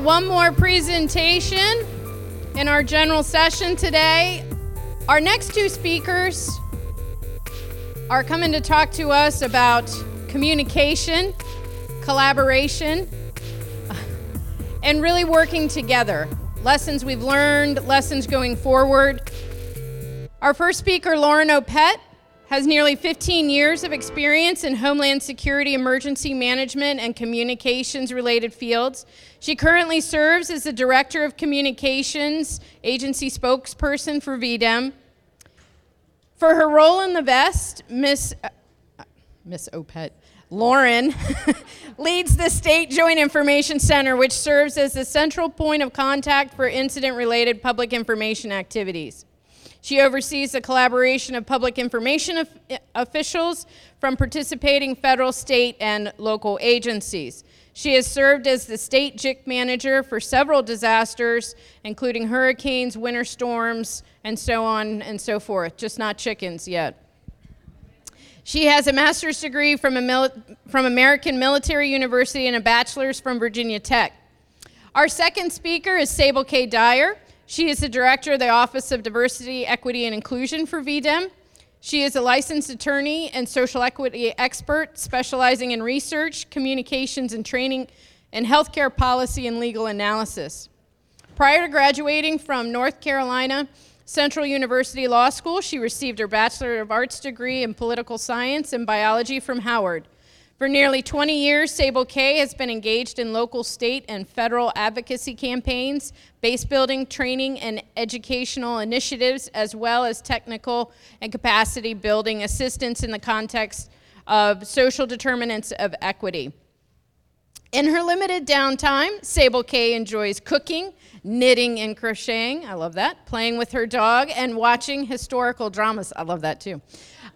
one more presentation in our general session today. Our next two speakers are coming to talk to us about communication, collaboration, and really working together. Lessons we've learned, lessons going forward. Our first speaker, Lauren Opett, has nearly 15 years of experience in Homeland Security, emergency management, and communications related fields. She currently serves as the Director of Communications, agency spokesperson for VDEM. For her role in the VEST, Miss uh, Miss Opett, Lauren leads the State Joint Information Center, which serves as the central point of contact for incident related public information activities. She oversees the collaboration of public information eh, officials from participating federal, state, and local agencies. She has served as the state JIC manager for several disasters, including hurricanes, winter storms, and so on and so forth, just not chickens yet. She has a master's degree from, mili- from American Military University and a bachelor's from Virginia Tech. Our second speaker is Sable K. Dyer. She is the director of the Office of Diversity, Equity, and Inclusion for VDEM. She is a licensed attorney and social equity expert specializing in research, communications, and training in healthcare policy and legal analysis. Prior to graduating from North Carolina Central University Law School, she received her Bachelor of Arts degree in political science and biology from Howard. For nearly 20 years, Sable K has been engaged in local, state, and federal advocacy campaigns, base building, training, and educational initiatives, as well as technical and capacity building assistance in the context of social determinants of equity. In her limited downtime, Sable K enjoys cooking, knitting and crocheting. I love that. Playing with her dog and watching historical dramas. I love that too.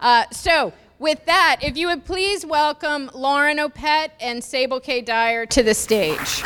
Uh, so, with that, if you would please welcome Lauren Opett and Sable K. Dyer to the stage.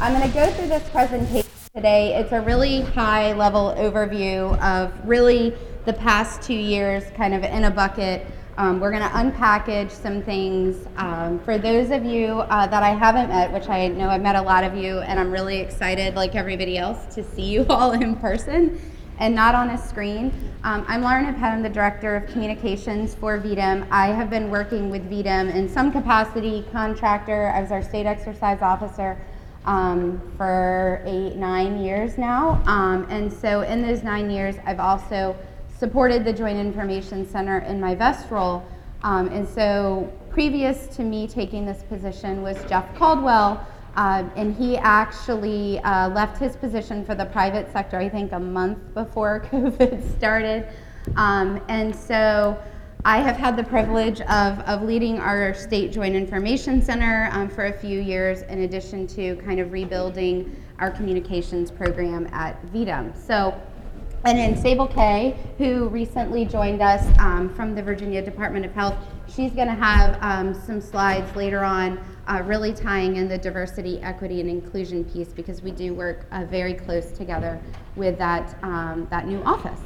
I'm going to go through this presentation today. It's a really high level overview of really the past two years, kind of in a bucket. Um, we're going to unpackage some things. Um, for those of you uh, that I haven't met, which I know I've met a lot of you, and I'm really excited, like everybody else, to see you all in person and not on a screen. Um, I'm Lauren Opett, the Director of Communications for VDEM. I have been working with VDEM in some capacity, contractor, I was our state exercise officer um, for eight, nine years now. Um, and so in those nine years, I've also supported the Joint Information Center in my VEST role. Um, and so previous to me taking this position was Jeff Caldwell, uh, and he actually uh, left his position for the private sector, I think, a month before COVID started. Um, and so I have had the privilege of, of leading our state joint information center um, for a few years, in addition to kind of rebuilding our communications program at VDEM. So, and then Sable K, who recently joined us um, from the Virginia Department of Health, she's going to have um, some slides later on uh, really tying in the diversity, equity, and inclusion piece because we do work uh, very close together with that, um, that new office.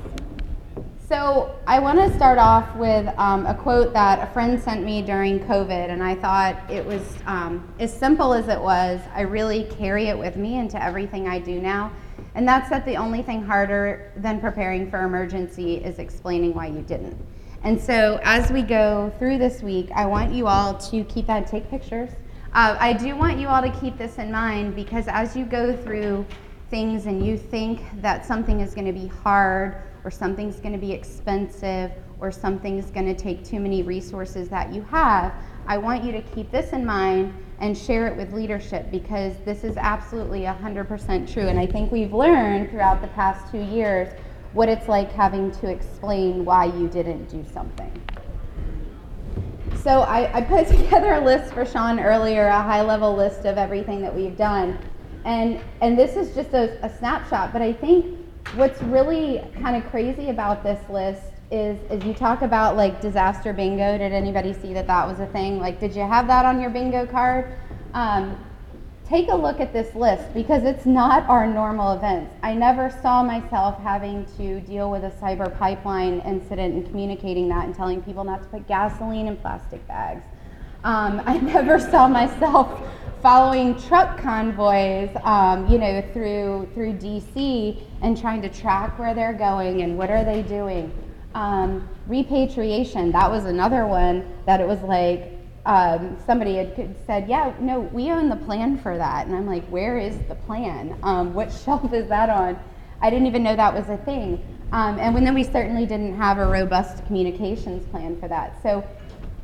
So I want to start off with um, a quote that a friend sent me during COVID, and I thought it was um, as simple as it was. I really carry it with me into everything I do now, and that's that the only thing harder than preparing for emergency is explaining why you didn't. And so as we go through this week, I want you all to keep that, take pictures, uh, I do want you all to keep this in mind because as you go through things and you think that something is going to be hard or something's going to be expensive or something's going to take too many resources that you have, I want you to keep this in mind and share it with leadership because this is absolutely 100% true. And I think we've learned throughout the past two years what it's like having to explain why you didn't do something. So I, I put together a list for Sean earlier, a high level list of everything that we've done. And, and this is just a, a snapshot, but I think what's really kind of crazy about this list is, is you talk about like disaster bingo. Did anybody see that that was a thing? Like, did you have that on your bingo card? Um, take a look at this list because it's not our normal events. I never saw myself having to deal with a cyber pipeline incident and communicating that and telling people not to put gasoline in plastic bags. Um, I never saw myself following truck convoys, um, you know, through through DC and trying to track where they're going and what are they doing. Um, repatriation, that was another one that it was like um, somebody had said, yeah, no, we own the plan for that. And I'm like, where is the plan? Um, what shelf is that on? I didn't even know that was a thing. Um, and then we certainly didn't have a robust communications plan for that. So,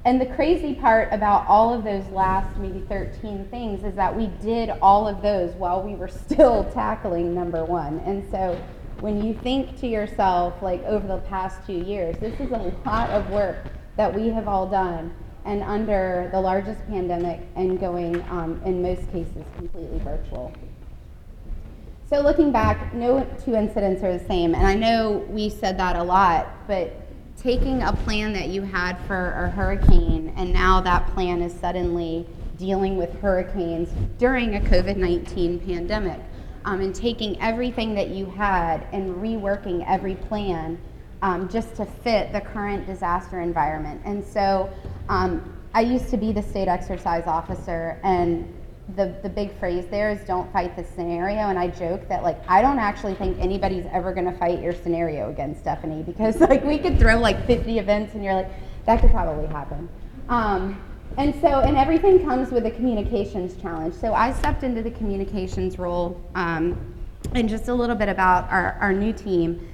and the crazy part about all of those last maybe 13 things is that we did all of those while we were still tackling number one. And so when you think to yourself, like over the past two years, this is a lot of work that we have all done and under the largest pandemic and going, um, in most cases, completely virtual. So looking back, no two incidents are the same, and I know we said that a lot, but taking a plan that you had for a hurricane and now that plan is suddenly dealing with hurricanes during a COVID 19 pandemic, um, and taking everything that you had and reworking every plan um, just to fit the current disaster environment. And so um, I used to be the state exercise officer, and the, the big phrase there is don't fight the scenario. And I joke that, like, I don't actually think anybody's ever going to fight your scenario again, Stephanie, because, like, we could throw like 50 events, and you're like, that could probably happen. Um, and so, and everything comes with a communications challenge. So I stepped into the communications role, um, and just a little bit about our, our new team.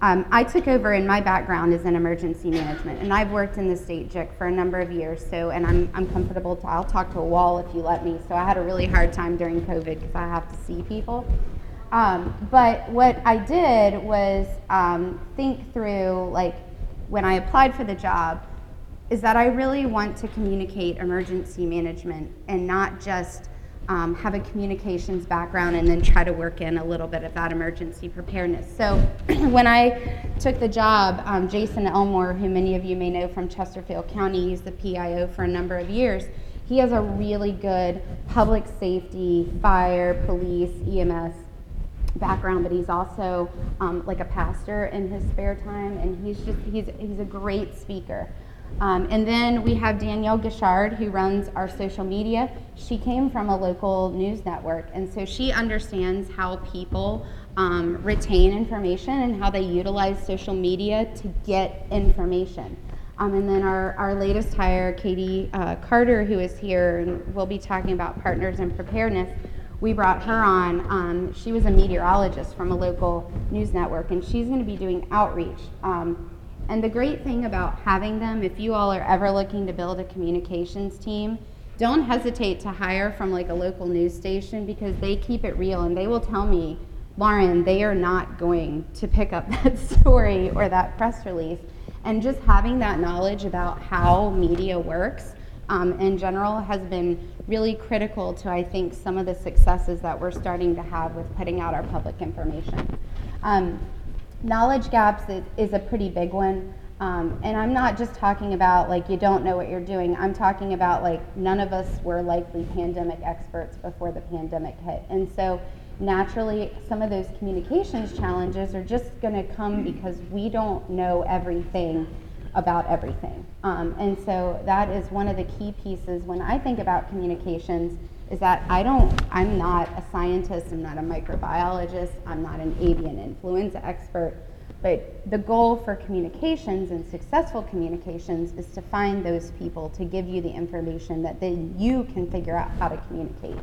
Um, I took over, and my background is in emergency management, and I've worked in the state JIC for a number of years. So, and I'm, I'm comfortable. To, I'll talk to a wall if you let me. So, I had a really hard time during COVID because I have to see people. Um, but what I did was um, think through, like, when I applied for the job, is that I really want to communicate emergency management and not just um, have a communications background and then try to work in a little bit of that emergency preparedness. So when I took the job, um, Jason Elmore, who many of you may know from Chesterfield County, he's the PIO for a number of years. He has a really good public safety, fire, police, EMS background, but he's also um, like a pastor in his spare time, and he's just he's he's a great speaker. Um, and then we have Danielle Gishard, who runs our social media. She came from a local news network, and so she understands how people um, retain information and how they utilize social media to get information. Um, and then our, our latest hire, Katie uh, Carter, who is here, and we'll be talking about partners and preparedness. We brought her on. Um, she was a meteorologist from a local news network, and she's going to be doing outreach. Um, and the great thing about having them, if you all are ever looking to build a communications team, don't hesitate to hire from like a local news station because they keep it real and they will tell me, Lauren, they are not going to pick up that story or that press release. And just having that knowledge about how media works um, in general has been really critical to, I think, some of the successes that we're starting to have with putting out our public information. Um, knowledge gaps is, is a pretty big one. Um, and I'm not just talking about like you don't know what you're doing. I'm talking about like none of us were likely pandemic experts before the pandemic hit. And so naturally, some of those communications challenges are just going to come because we don't know everything about everything. Um, and so that is one of the key pieces when I think about communications is that I don't, I'm not a scientist, I'm not a microbiologist, I'm not an avian influenza expert, but the goal for communications and successful communications is to find those people to give you the information that then you can figure out how to communicate.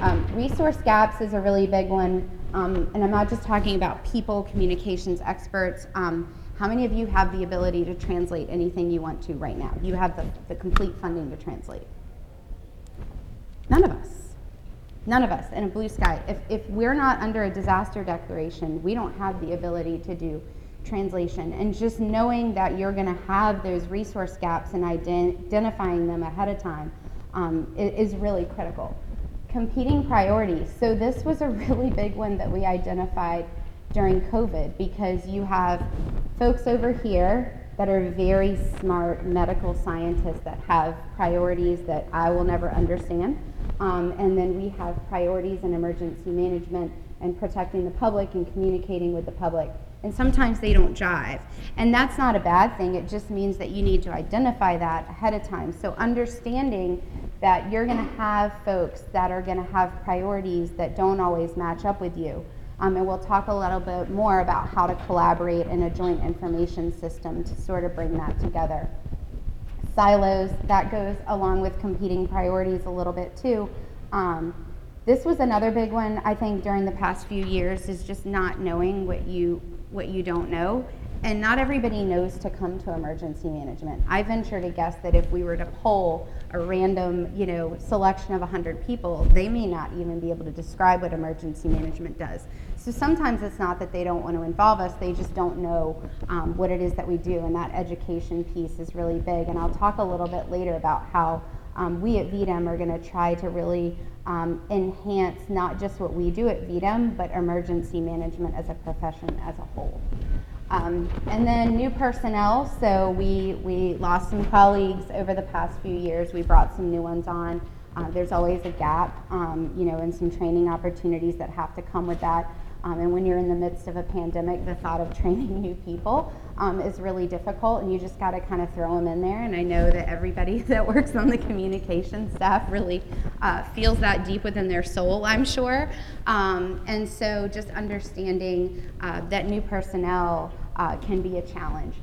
Um, resource gaps is a really big one, um, and I'm not just talking about people communications experts. Um, how many of you have the ability to translate anything you want to right now? You have the, the complete funding to translate. None of us. None of us in a blue sky. If, if we're not under a disaster declaration, we don't have the ability to do translation. And just knowing that you're going to have those resource gaps and ident- identifying them ahead of time um, is really critical. Competing priorities. So, this was a really big one that we identified during COVID because you have folks over here that are very smart medical scientists that have priorities that I will never understand. Um, and then we have priorities in emergency management and protecting the public and communicating with the public. And sometimes they don't jive. And that's not a bad thing. It just means that you need to identify that ahead of time. So understanding that you're going to have folks that are going to have priorities that don't always match up with you. Um, and we'll talk a little bit more about how to collaborate in a joint information system to sort of bring that together. Silos, that goes along with competing priorities a little bit too. Um, this was another big one, I think, during the past few years, is just not knowing what you, what you don't know and not everybody knows to come to emergency management. I venture to guess that if we were to poll a random, you know, selection of 100 people, they may not even be able to describe what emergency management does. So sometimes it's not that they don't want to involve us, they just don't know um, what it is that we do, and that education piece is really big. And I'll talk a little bit later about how um, we at VDEM are going to try to really um, enhance not just what we do at VDEM, but emergency management as a profession as a whole. Um, and then new personnel. So we, we lost some colleagues over the past few years. We brought some new ones on. Uh, there's always a gap, um, you know, and some training opportunities that have to come with that. Um, and when you're in the midst of a pandemic, the thought of training new people um, is really difficult, and you just got to kind of throw them in there. And I know that everybody that works on the communication staff really uh, feels that deep within their soul, I'm sure. Um, and so just understanding uh, that new personnel uh, can be a challenge.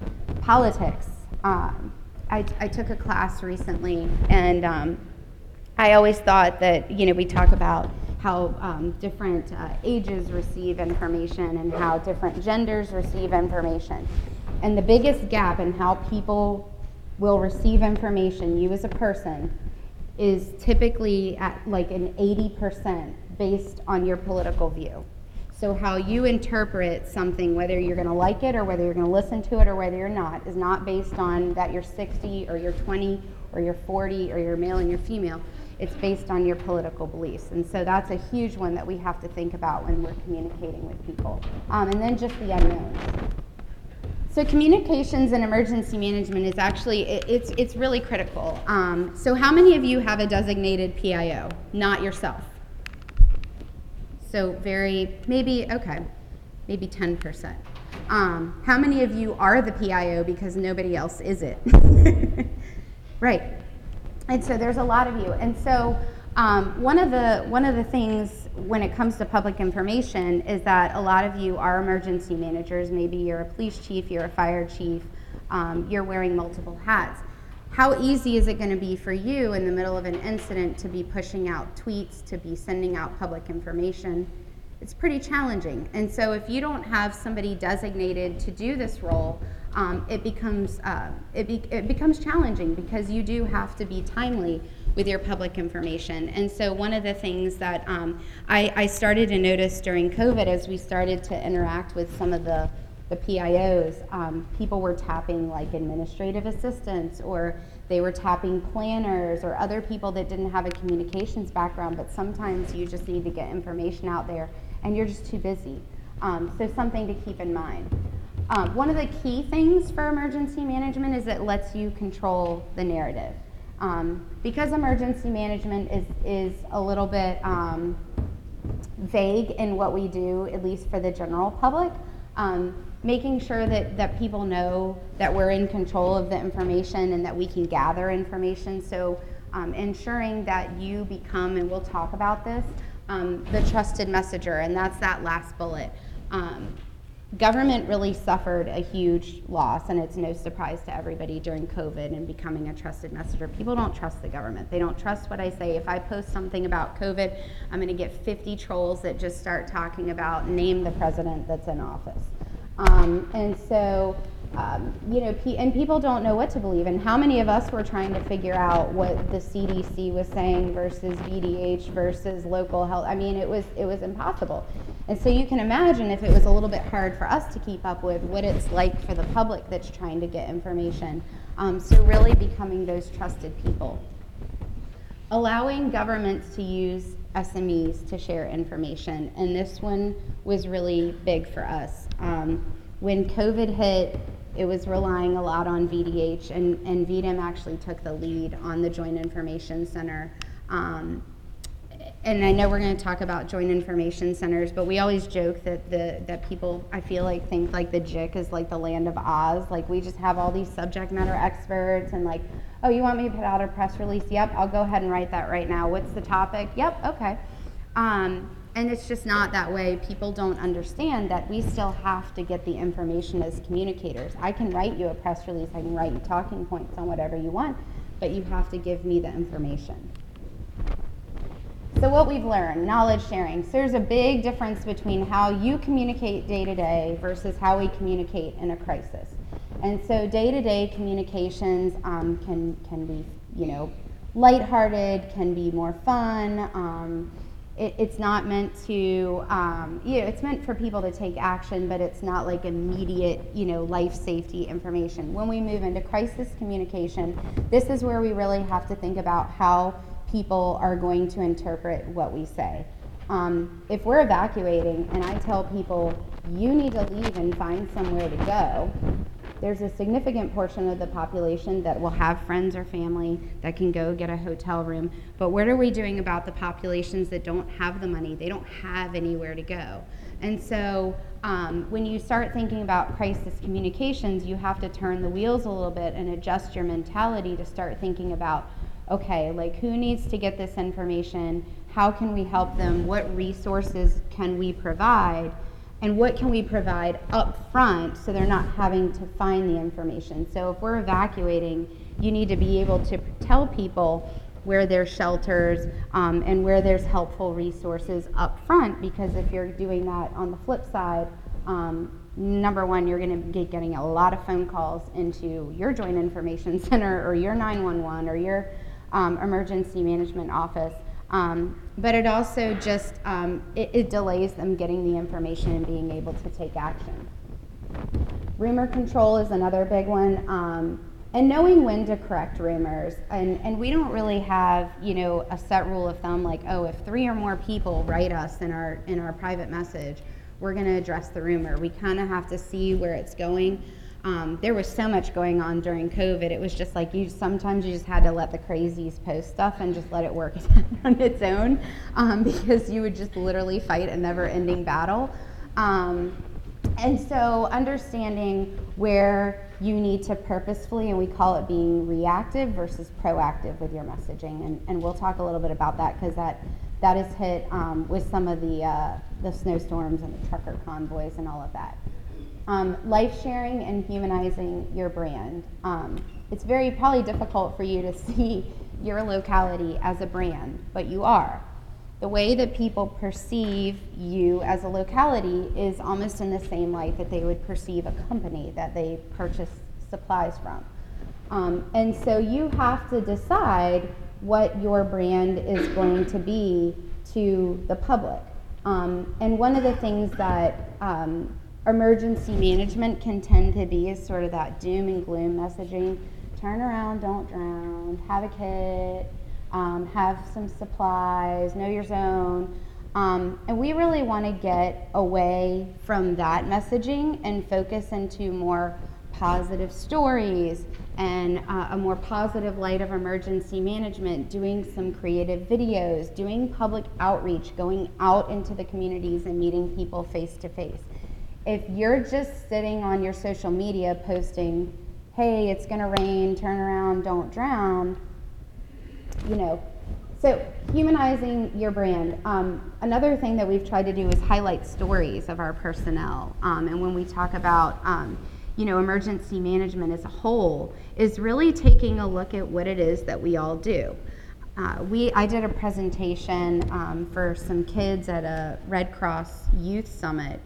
Politics. Um, I, I, took a class recently, and um, I always thought that, you know, we talk about how um, different uh, ages receive information and how different genders receive information. And the biggest gap in how people will receive information, you as a person, is typically at like an 80% based on your political view. So, how you interpret something, whether you're going to like it or whether you're going to listen to it or whether you're not, is not based on that you're 60 or you're 20 or you're 40 or you're male and you're female it's based on your political beliefs. And so that's a huge one that we have to think about when we're communicating with people. Um, and then just the unknowns. So communications and emergency management is actually, it, it's, it's really critical. Um, so how many of you have a designated PIO? Not yourself. So very, maybe, okay, maybe 10%. Um, how many of you are the PIO because nobody else is it? right. And so there's a lot of you. And so um, one of the one of the things when it comes to public information is that a lot of you are emergency managers. Maybe you're a police chief, you're a fire chief, um, you're wearing multiple hats. How easy is it going to be for you in the middle of an incident to be pushing out tweets, to be sending out public information? It's pretty challenging. And so if you don't have somebody designated to do this role, um, it becomes uh, it, be, it becomes challenging because you do have to be timely with your public information. And so one of the things that um, I, I, started to notice during COVID as we started to interact with some of the the PIOs, um, people were tapping like administrative assistants or they were tapping planners or other people that didn't have a communications background, but sometimes you just need to get information out there and you're just too busy. Um, so something to keep in mind. Um, one of the key things for emergency management is it lets you control the narrative. Um, because emergency management is, is a little bit um, vague in what we do, at least for the general public, um, making sure that, that people know that we're in control of the information and that we can gather information. So um, ensuring that you become, and we'll talk about this, um, the trusted messenger, and that's that last bullet. Um, government really suffered a huge loss, and it's no surprise to everybody during COVID and becoming a trusted messenger. People don't trust the government. They don't trust what I say. If I post something about COVID, I'm going to get 50 trolls that just start talking about name the president that's in office. Um, and so, um, you know, and people don't know what to believe. And how many of us were trying to figure out what the CDC was saying versus VDH versus local health? I mean, it was it was impossible. And so you can imagine if it was a little bit hard for us to keep up with what it's like for the public that's trying to get information. Um, so really becoming those trusted people. Allowing governments to use SMEs to share information, and this one was really big for us. Um, when COVID hit, it was relying a lot on VDH, and, and VDEM actually took the lead on the Joint Information Center. Um, and I know we're going to talk about joint information centers, but we always joke that the that people I feel like think like the JIC is like the land of Oz. Like we just have all these subject matter experts and like, oh, you want me to put out a press release? Yep, I'll go ahead and write that right now. What's the topic? Yep, okay. Um, and it's just not that way. People don't understand that we still have to get the information as communicators. I can write you a press release, I can write you talking points on whatever you want, but you have to give me the information. So, what we've learned knowledge sharing. So, there's a big difference between how you communicate day to day versus how we communicate in a crisis. And so, day to day communications um, can, can be, you know, lighthearted, can be more fun. Um, it, it's not meant to, um, you know, it's meant for people to take action, but it's not like immediate, you know, life safety information. When we move into crisis communication, this is where we really have to think about how people are going to interpret what we say. Um, if we're evacuating and I tell people, you need to leave and find somewhere to go, there's a significant portion of the population that will have friends or family that can go get a hotel room. But what are we doing about the populations that don't have the money? They don't have anywhere to go. And so um, when you start thinking about crisis communications, you have to turn the wheels a little bit and adjust your mentality to start thinking about okay, like who needs to get this information? How can we help them? What resources can we provide? And what can we provide up front so they're not having to find the information. So if we're evacuating, you need to be able to tell people where there's shelters um, and where there's helpful resources up front because if you're doing that on the flip side, um, number one, you're going to be getting a lot of phone calls into your Joint Information Center or your 911 or your um, emergency management office um, but it also just um, it, it, delays them getting the information and being able to take action. Rumor control is another big one, um, and knowing when to correct rumors. And, and we don't really have you know a set rule of thumb like oh if three or more people write us in our in our private message, we're going to address the rumor. We kind of have to see where it's going. Um, there was so much going on during COVID. It was just like you sometimes you just had to let the crazies post stuff and just let it work on its own um, because you would just literally fight a never ending battle. Um, and so understanding where you need to purposefully, and we call it being reactive versus proactive with your messaging. And, and we'll talk a little bit about that because that, that is hit um, with some of the, uh, the snowstorms and the trucker convoys and all of that. Um, life sharing and humanizing your brand. Um, it's very probably difficult for you to see your locality as a brand, but you are. The way that people perceive you as a locality is almost in the same light that they would perceive a company that they purchase supplies from. Um, and so you have to decide what your brand is going to be to the public. Um, and one of the things that um, emergency management can tend to be is sort of that doom and gloom messaging. Turn around, don't drown, have a kit, um, have some supplies, know your zone. Um, and we really want to get away from that messaging and focus into more positive stories and uh, a more positive light of emergency management, doing some creative videos, doing public outreach, going out into the communities and meeting people face to face if you're just sitting on your social media posting, hey, it's going to rain, turn around, don't drown, you know. So, humanizing your brand. Um, another thing that we've tried to do is highlight stories of our personnel. Um, and when we talk about, um, you know, emergency management as a whole, is really taking a look at what it is that we all do. Uh, we, I did a presentation um, for some kids at a Red Cross Youth Summit,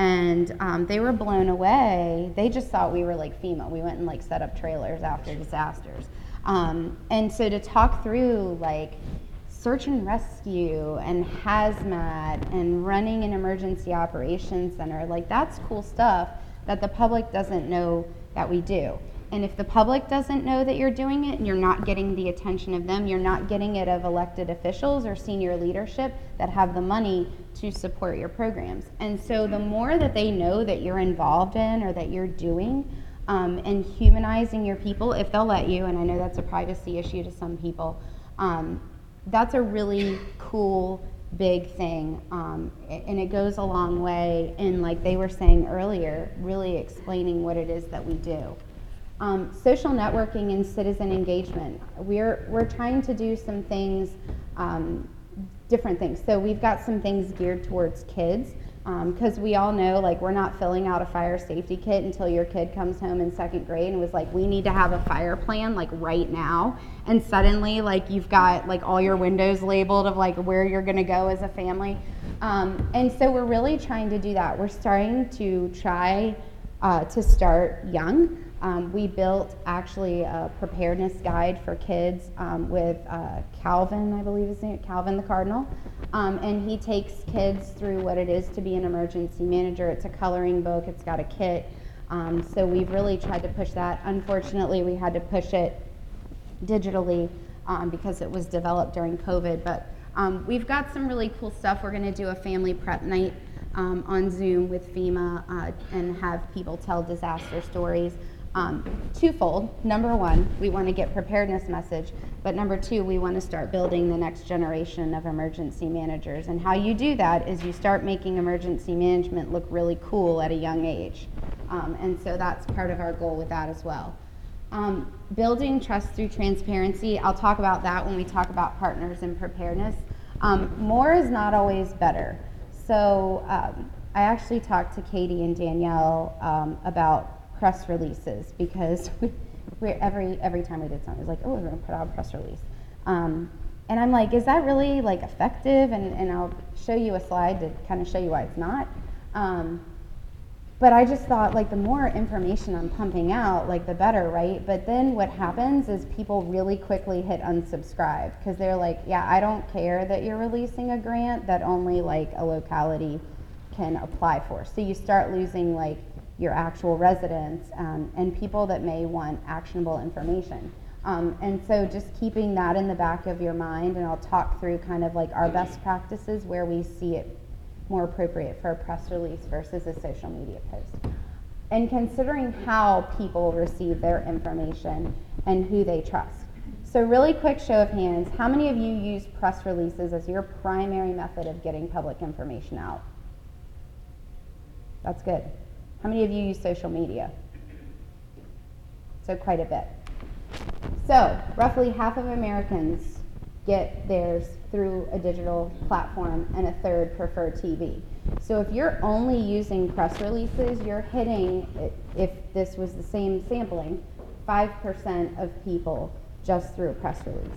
and um, they were blown away. They just thought we were like FEMA. We went and like set up trailers after disasters. Um, and so to talk through like search and rescue and hazmat and running an emergency operations center, like that's cool stuff that the public doesn't know that we do. And if the public doesn't know that you're doing it and you're not getting the attention of them, you're not getting it of elected officials or senior leadership that have the money to support your programs. And so the more that they know that you're involved in or that you're doing um, and humanizing your people, if they'll let you, and I know that's a privacy issue to some people, um, that's a really cool big thing um, and it goes a long way in like they were saying earlier really explaining what it is that we do um, social networking and citizen engagement we're we're trying to do some things um, different things. So we've got some things geared towards kids because um, we all know like we're not filling out a fire safety kit until your kid comes home in second grade and was like we need to have a fire plan like right now. And suddenly like you've got like all your windows labeled of like where you're going to go as a family. Um, and so we're really trying to do that. We're starting to try uh, to start young um, we built actually a preparedness guide for kids um, with uh, Calvin, I believe his name, Calvin the Cardinal. Um, and he takes kids through what it is to be an emergency manager. It's a coloring book, it's got a kit. Um, so we've really tried to push that. Unfortunately, we had to push it digitally um, because it was developed during COVID. But um, we've got some really cool stuff. We're going to do a family prep night on Zoom with FEMA uh, and have people tell disaster stories. Um, twofold. Number one, we want to get preparedness message, but number two, we want to start building the next generation of emergency managers. And how you do that is you start making emergency management look really cool at a young age. Um, and so that's part of our goal with that as well. Um, building trust through transparency, I'll talk about that when we talk about partners and preparedness. Um, more is not always better. So um, I actually talked to Katie and Danielle um, about press releases because we, we every every time we did something, it was like, oh, we're going to put out a press release. Um, and I'm like, is that really like effective? And, and I'll show you a slide to kind of show you why it's not. Um, but I just thought like the more information I'm pumping out, like the better, right? But then what happens is people really quickly hit unsubscribe because they're like, yeah, I don't care that you're releasing a grant that only like a locality can apply for. So you start losing like your actual residents um, and people that may want actionable information. Um, and so just keeping that in the back of your mind, and I'll talk through kind of like our best practices where we see it more appropriate for a press release versus a social media post. And considering how people receive their information and who they trust. So, really quick show of hands how many of you use press releases as your primary method of getting public information out? That's good. How many of you use social media? So, quite a bit. So, roughly half of Americans get theirs through a digital platform, and a third prefer TV. So, if you're only using press releases, you're hitting, if this was the same sampling, 5% of people just through a press release.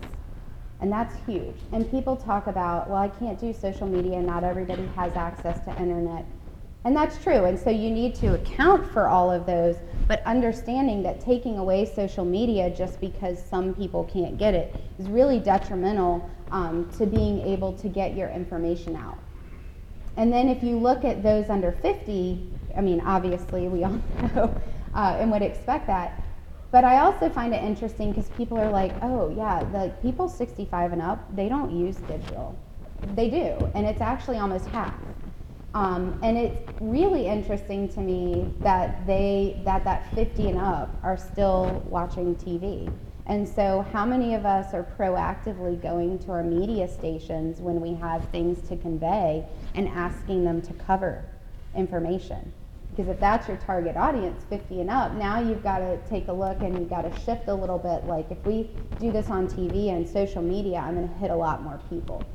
And that's huge. And people talk about, well, I can't do social media, not everybody has access to internet. And that's true. And so you need to account for all of those, but understanding that taking away social media just because some people can't get it is really detrimental um, to being able to get your information out. And then if you look at those under 50, I mean, obviously we all know uh, and would expect that. But I also find it interesting because people are like, oh, yeah, the people 65 and up, they don't use digital. They do, and it's actually almost half. Um, and it's really interesting to me that they that that 50 and up are still watching TV. And so, how many of us are proactively going to our media stations when we have things to convey and asking them to cover information? Because if that's your target audience, 50 and up, now you've got to take a look and you've got to shift a little bit. Like, if we do this on TV and social media, I'm going to hit a lot more people.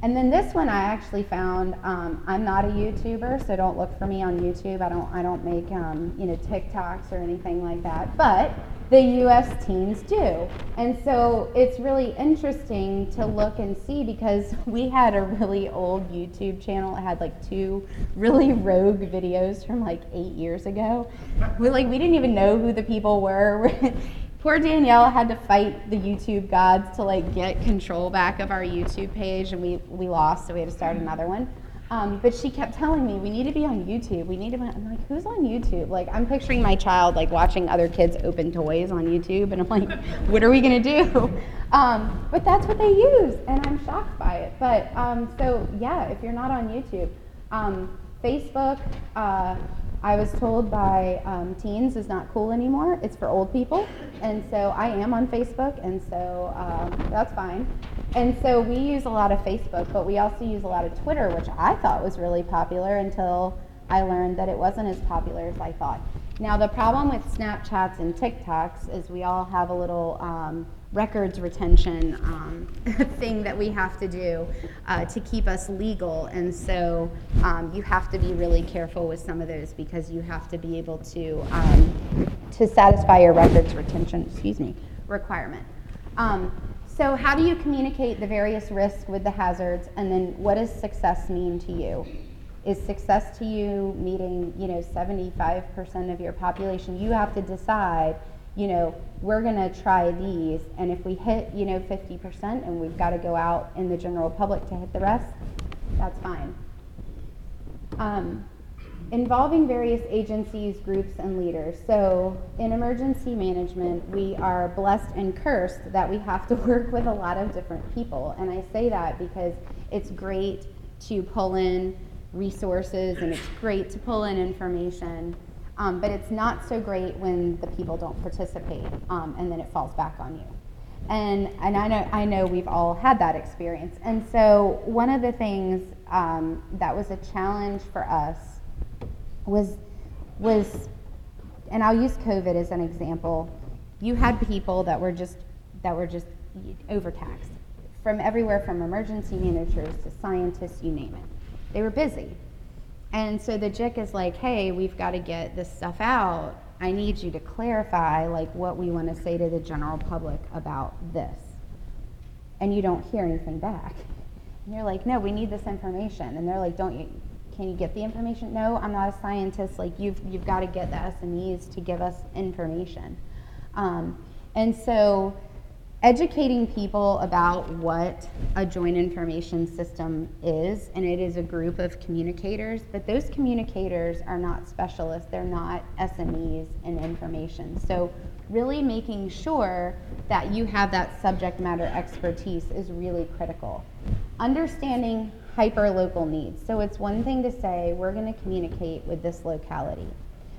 And then this one I actually found. Um, I'm not a YouTuber, so don't look for me on YouTube. I don't. I don't make um, you know TikToks or anything like that. But the U.S. teens do, and so it's really interesting to look and see because we had a really old YouTube channel. It had like two really rogue videos from like eight years ago. We like we didn't even know who the people were. poor Danielle had to fight the YouTube gods to like get control back of our YouTube page, and we we lost, so we had to start another one. Um, but she kept telling me we need to be on YouTube. We need to. Be, I'm like, who's on YouTube? Like, I'm picturing my child like watching other kids open toys on YouTube, and I'm like, what are we gonna do? Um, but that's what they use, and I'm shocked by it. But um, so yeah, if you're not on YouTube, um, Facebook. Uh, I was told by um, teens is not cool anymore. It's for old people. And so I am on Facebook, and so um, that's fine. And so we use a lot of Facebook, but we also use a lot of Twitter, which I thought was really popular until I learned that it wasn't as popular as I thought. Now, the problem with Snapchats and TikToks is we all have a little um, records retention um, thing that we have to do uh, to keep us legal. And so um, you have to be really careful with some of those because you have to be able to, um, to satisfy your records retention, excuse me, requirement. Um, so how do you communicate the various risks with the hazards and then what does success mean to you? Is success to you meeting, you know, 75% of your population? You have to decide, you know, we're going to try these and if we hit, you know, 50% and we've got to go out in the general public to hit the rest, that's fine. Um, involving various agencies, groups, and leaders. So, in emergency management, we are blessed and cursed that we have to work with a lot of different people. And I say that because it's great to pull in resources and it's great to pull in information, um, but it's not so great when the people don't participate um, and then it falls back on you. And, and I, know, I know we've all had that experience. And so, one of the things um, that was a challenge for us was was and I'll use COVID as an example. You had people that were just that were just overtaxed from everywhere from emergency managers to scientists, you name it. They were busy. And so the JIC is like, hey, we've got to get this stuff out. I need you to clarify like what we want to say to the general public about this. And you don't hear anything back. And you're like, no, we need this information. And they're like, don't you can you get the information? No, I'm not a scientist. Like you've you've got to get the SMEs to give us information. Um, and so educating people about what a joint information system is, and it is a group of communicators, but those communicators are not specialists, they're not SMEs in information. So, really making sure that you have that subject matter expertise is really critical. Understanding hyper local needs. So it's one thing to say, we're going to communicate with this locality.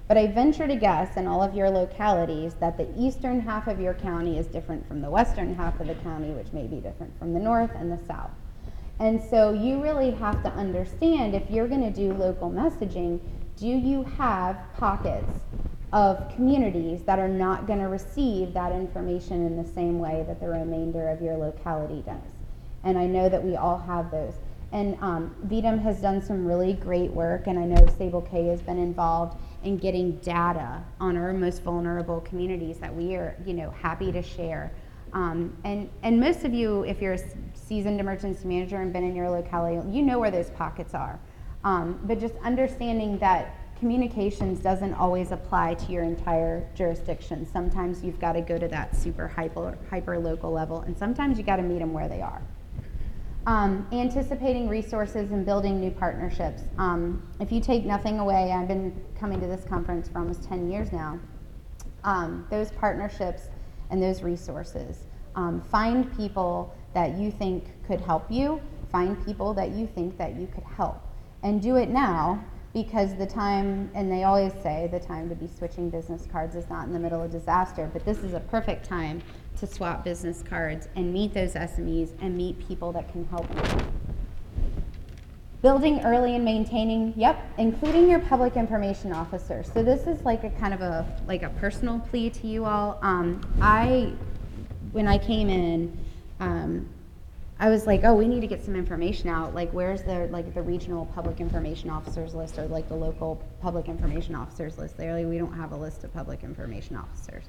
But I venture to guess in all of your localities that the eastern half of your county is different from the western half of the county, which may be different from the north and the south. And so you really have to understand if you're going to do local messaging, do you have pockets of communities that are not going to receive that information in the same way that the remainder of your locality does? And I know that we all have those. And um, VDEM has done some really great work, and I know Sable K has been involved in getting data on our most vulnerable communities that we are, you know, happy to share. Um, and, and most of you, if you're a seasoned emergency manager and been in your locality, you know where those pockets are. Um, but just understanding that communications doesn't always apply to your entire jurisdiction. Sometimes you've got to go to that super hyper, hyper local level, and sometimes you got to meet them where they are. Um, anticipating resources and building new partnerships. Um, if you take nothing away, I've been coming to this conference for almost 10 years now. Um, those partnerships and those resources. Um, find people that you think could help you, find people that you think that you could help. And do it now because the time, and they always say the time to be switching business cards is not in the middle of disaster, but this is a perfect time to swap business cards and meet those SMEs and meet people that can help you. Building early and maintaining, yep, including your public information officer. So this is like a kind of a like a personal plea to you all. Um, I, when I came in, um, I was like, oh, we need to get some information out. Like, where's the like the regional public information officers list or like the local public information officers list? There, like, we don't have a list of public information officers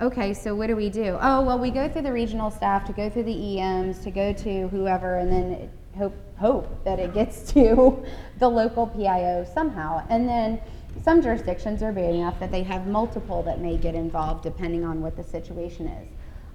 okay, so what do we do? Oh, well, we go through the regional staff to go through the EMs to go to whoever, and then hope hope that it gets to the local PIO somehow. And then some jurisdictions are big enough that they have multiple that may get involved depending on what the situation is.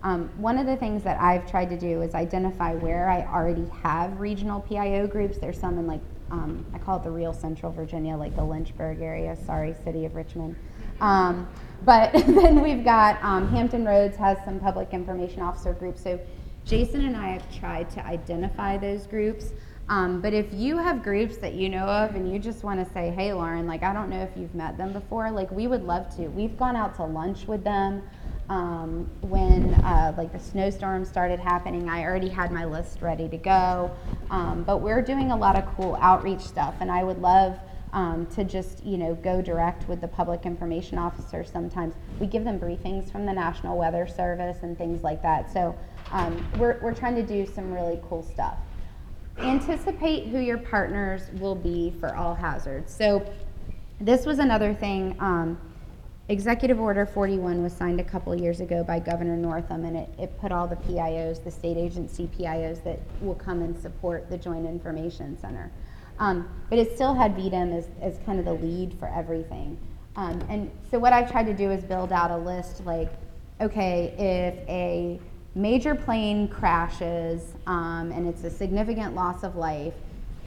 Um, one of the things that I've tried to do is identify where I already have regional PIO groups. There's some in like um, I call it the real Central Virginia, like the Lynchburg area. Sorry, city of Richmond. Um, but then we've got um, Hampton Roads has some public information officer groups. So Jason and I have tried to identify those groups. Um, but if you have groups that you know of and you just want to say, hey, Lauren, like, I don't know if you've met them before, like, we would love to. We've gone out to lunch with them. Um, when uh, like the snowstorm started happening, I already had my list ready to go. Um, but we're doing a lot of cool outreach stuff, and I would love um, to just you know go direct with the public information officer. Sometimes we give them briefings from the National Weather Service and things like that. So um, we're we're trying to do some really cool stuff. Anticipate who your partners will be for all hazards. So this was another thing. Executive Order 41 was signed a couple years ago by Governor Northam, and it, it put all the PIOs, the state agency PIOs that will come and support the Joint Information Center. Um, but it still had VDEM as, as kind of the lead for everything. Um, and so what I've tried to do is build out a list like, okay, if a major plane crashes um, and it's a significant loss of life,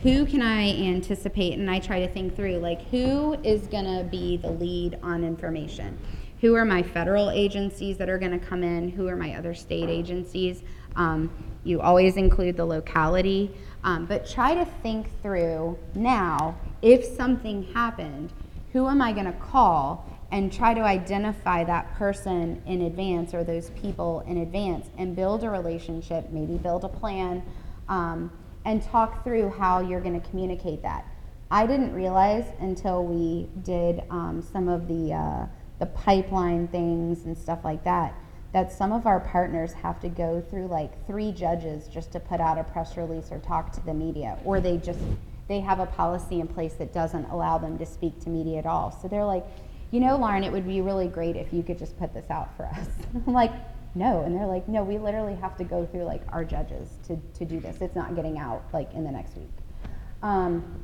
who can I anticipate? And I try to think through like who is going to be the lead on information? Who are my federal agencies that are going to come in? Who are my other state agencies? Um, you always include the locality, um, but try to think through now if something happened, who am I going to call? And try to identify that person in advance or those people in advance and build a relationship, maybe build a plan. Um, and talk through how you're going to communicate that. I didn't realize until we did um, some of the uh, the pipeline things and stuff like that that some of our partners have to go through like three judges just to put out a press release or talk to the media, or they just they have a policy in place that doesn't allow them to speak to media at all. So they're like, you know, Lauren, it would be really great if you could just put this out for us. I'm like, no. And they're like no we literally have to go through like our judges to, to do this. It's not getting out like in the next week. Um,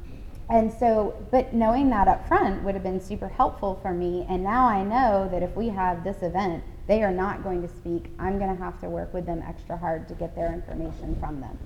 and so but knowing that up front would have been super helpful for me. And now i know that if we have this event they are not going to speak. I'm going to have to work with them extra hard to get their information from them.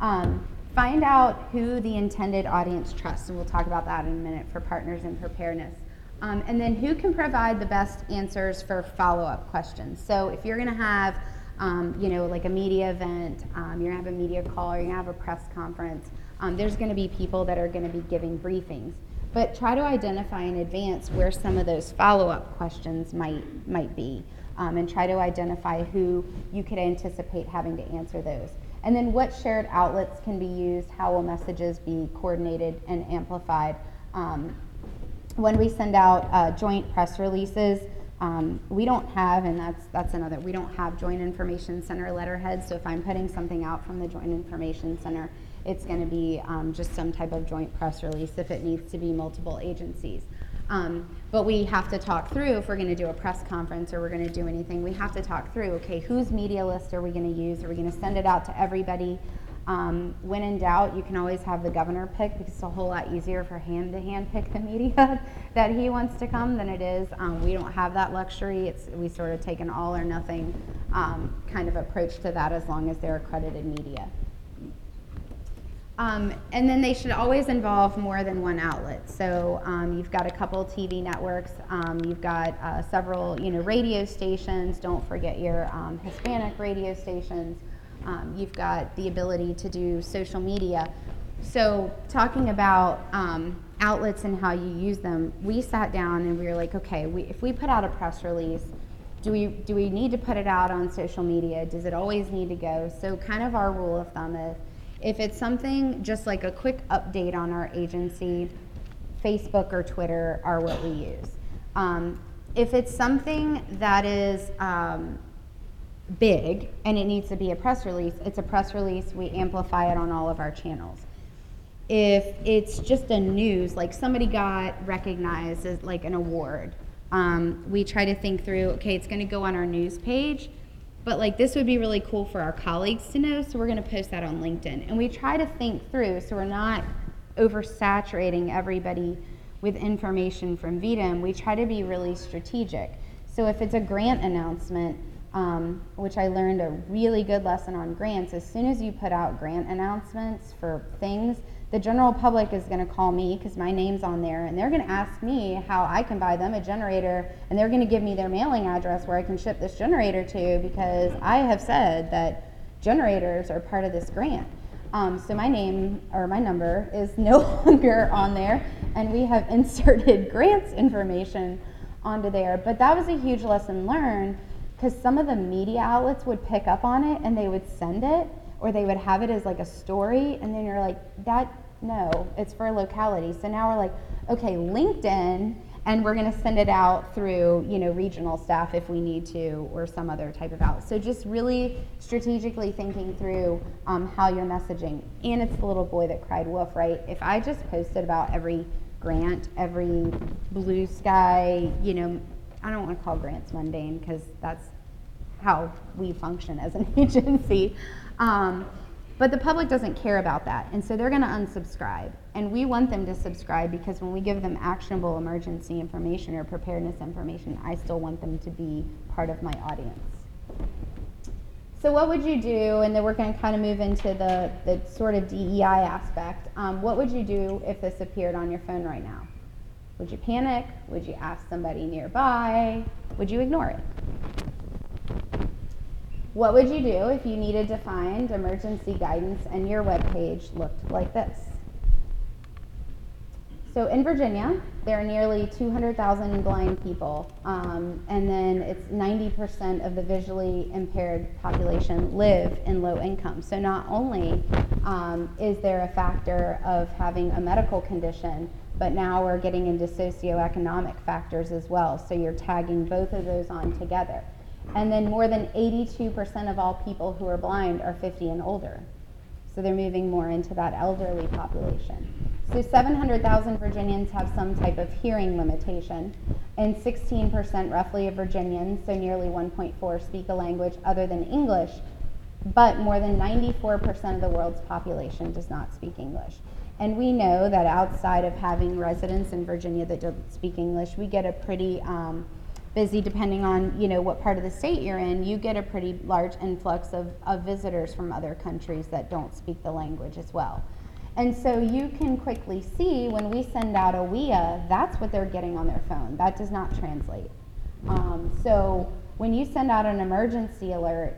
Um, find out who the intended audience trusts and we'll talk about that in a minute for partners in preparedness um, and then who can provide the best answers for follow-up questions? So if you're going to have, um, you know, like a media event, um, you're going to have a media call, or you're to have a press conference, um, there's going to be people that are going to be giving briefings. But try to identify in advance where some of those follow-up questions might might be, um, and try to identify who you could anticipate having to answer those. And then what shared outlets can be used? How will messages be coordinated and amplified? Um, when we send out uh, joint press releases, um, we don't have, and that's that's another. We don't have Joint Information Center letterhead. So if I'm putting something out from the Joint Information Center, it's going to be um, just some type of joint press release if it needs to be multiple agencies. Um, but we have to talk through if we're going to do a press conference or we're going to do anything. We have to talk through. Okay, whose media list are we going to use? Are we going to send it out to everybody? Um, when in doubt, you can always have the governor pick because it's a whole lot easier for him to hand pick the media that he wants to come than it is. Um, we don't have that luxury. It's, we sort of take an all or nothing um, kind of approach to that as long as they're accredited media. Um, and then they should always involve more than one outlet. So um, you've got a couple TV networks, um, you've got uh, several, you know, radio stations. Don't forget your um, Hispanic radio stations. Um, you've got the ability to do social media. So, talking about um, outlets and how you use them, we sat down and we were like, okay, we, if we put out a press release, do we do we need to put it out on social media? Does it always need to go? So, kind of our rule of thumb is, if it's something just like a quick update on our agency, Facebook or Twitter are what we use. Um, if it's something that is um, big and it needs to be a press release, it's a press release. We amplify it on all of our channels. If it's just a news, like somebody got recognized as like an award, um, we try to think through okay, it's going to go on our news page, but like this would be really cool for our colleagues to know, so we're going to post that on LinkedIn. And we try to think through so we're not oversaturating everybody with information from VDEM. We try to be really strategic. So if it's a grant announcement, um, which I learned a really good lesson on grants. As soon as you put out grant announcements for things, the general public is going to call me because my name's on there and they're going to ask me how I can buy them a generator and they're going to give me their mailing address where I can ship this generator to because I have said that generators are part of this grant. Um, so my name or my number is no longer on there and we have inserted grants information onto there. But that was a huge lesson learned because some of the media outlets would pick up on it and they would send it or they would have it as like a story and then you're like that no it's for a locality. So now we're like okay linkedin and we're going to send it out through you know regional staff if we need to or some other type of out so just really strategically thinking through um, how you're messaging. And it's the little boy that cried wolf right? If i just posted about every grant every blue sky you know i don't want to call grants mundane because that's how we function as an agency um, but the public doesn't care about that, and so they're going to unsubscribe. And we want them to subscribe because when we give them actionable emergency information or preparedness information, I still want them to be part of my audience. So what would you do, and then we're going to kind of move into the, the sort of DEI aspect. Um, what would you do if this appeared on your phone right now? Would you panic? Would you ask somebody nearby? Would you ignore it? What would you do if you needed to find emergency guidance and your web page looked like this? So in Virginia, there are nearly 200,000 blind people, um, and then it's 90% of the visually impaired population live in low income. So not only um, is there a factor of having a medical condition, but now we're getting into socioeconomic factors as well. So you're tagging both of those on together. And then more than 82% of all people who are blind are 50 and older. So they're moving more into that elderly population. So 700,000 Virginians have some type of hearing limitation, and 16% roughly of Virginians, so nearly 1.4, speak a language other than English, but more than 94% of the world's population does not speak English. And we know that outside of having residents in Virginia that don't speak English, we get a pretty um, busy depending on you know what part of the state you're in you get a pretty large influx of, of visitors from other countries that don't speak the language as well and so you can quickly see when we send out a WEA, that's what they're getting on their phone. That does not translate. Um, so when you send out an emergency alert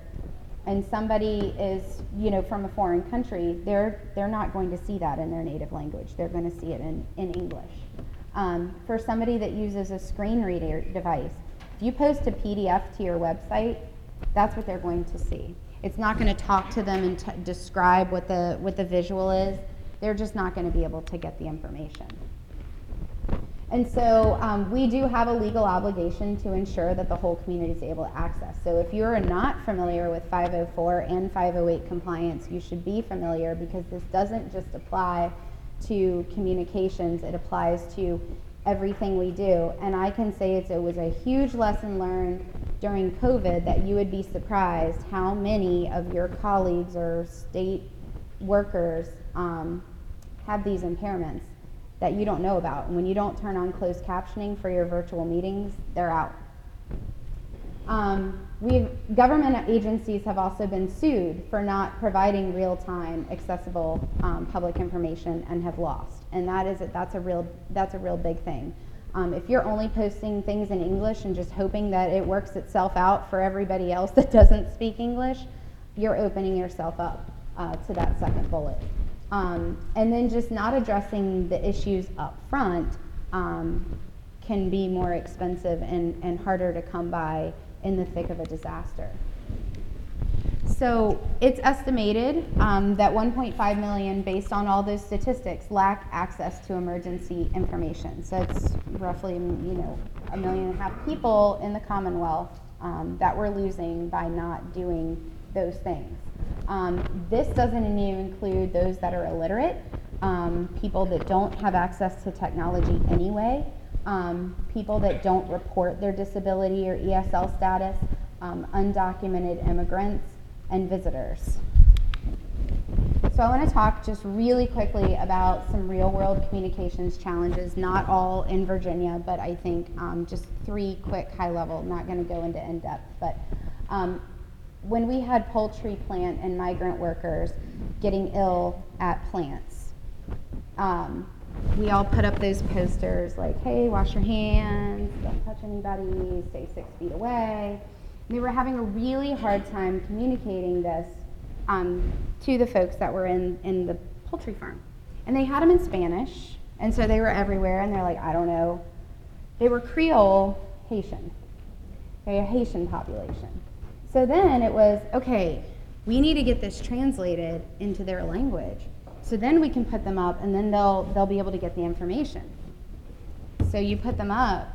and somebody is, you know, from a foreign country, they're, they're not going to see that in their native language. They're going to see it in, in English. Um, for somebody that uses a screen reader device, if you post a PDF to your website, that's what they're going to see. It's not going to talk to them and t- describe what the, what the visual is. They're just not going to be able to get the information. And so um, we do have a legal obligation to ensure that the whole community is able to access. So if you're not familiar with 504 and 508 compliance, you should be familiar because this doesn't just apply to communications, it applies to everything we do. And I can say it was a huge lesson learned during COVID that you would be surprised how many of your colleagues or state workers um, have these impairments that you don't know about. And when you don't turn on closed captioning for your virtual meetings, they're out. Um, we've, government agencies have also been sued for not providing real-time accessible um, public information and have lost. And that is that's a real that's a real big thing. Um, if you're only posting things in English and just hoping that it works itself out for everybody else that doesn't speak English, you're opening yourself up uh, to that second bullet. Um, and then just not addressing the issues up front um, can be more expensive and, and harder to come by in the thick of a disaster. So it's estimated um, that 1.5 million, based on all those statistics, lack access to emergency information. So it's roughly, you know, a million and a half people in the Commonwealth um, that we're losing by not doing those things. Um, this doesn't even include those that are illiterate, um, people that don't have access to technology anyway, um, people that don't report their disability or ESL status, um, undocumented immigrants, and visitors. So I want to talk just really quickly about some real world communications challenges, not all in Virginia, but I think um, just three quick high level, not going to go into in depth, but um, when we had poultry plant and migrant workers getting ill at plants, um, we all put up those posters like, hey, wash your hands, don't touch anybody, stay six feet away. And they were having a really hard time communicating this um, to the folks that were in, in the poultry farm. And they had them in Spanish, and so they were everywhere, and they're like, I don't know. They were Creole Haitian. okay, a Haitian population. So then it was, okay, we need to get this translated into their language. So then we can put them up and then they'll, they'll be able to get the information. So you put them up,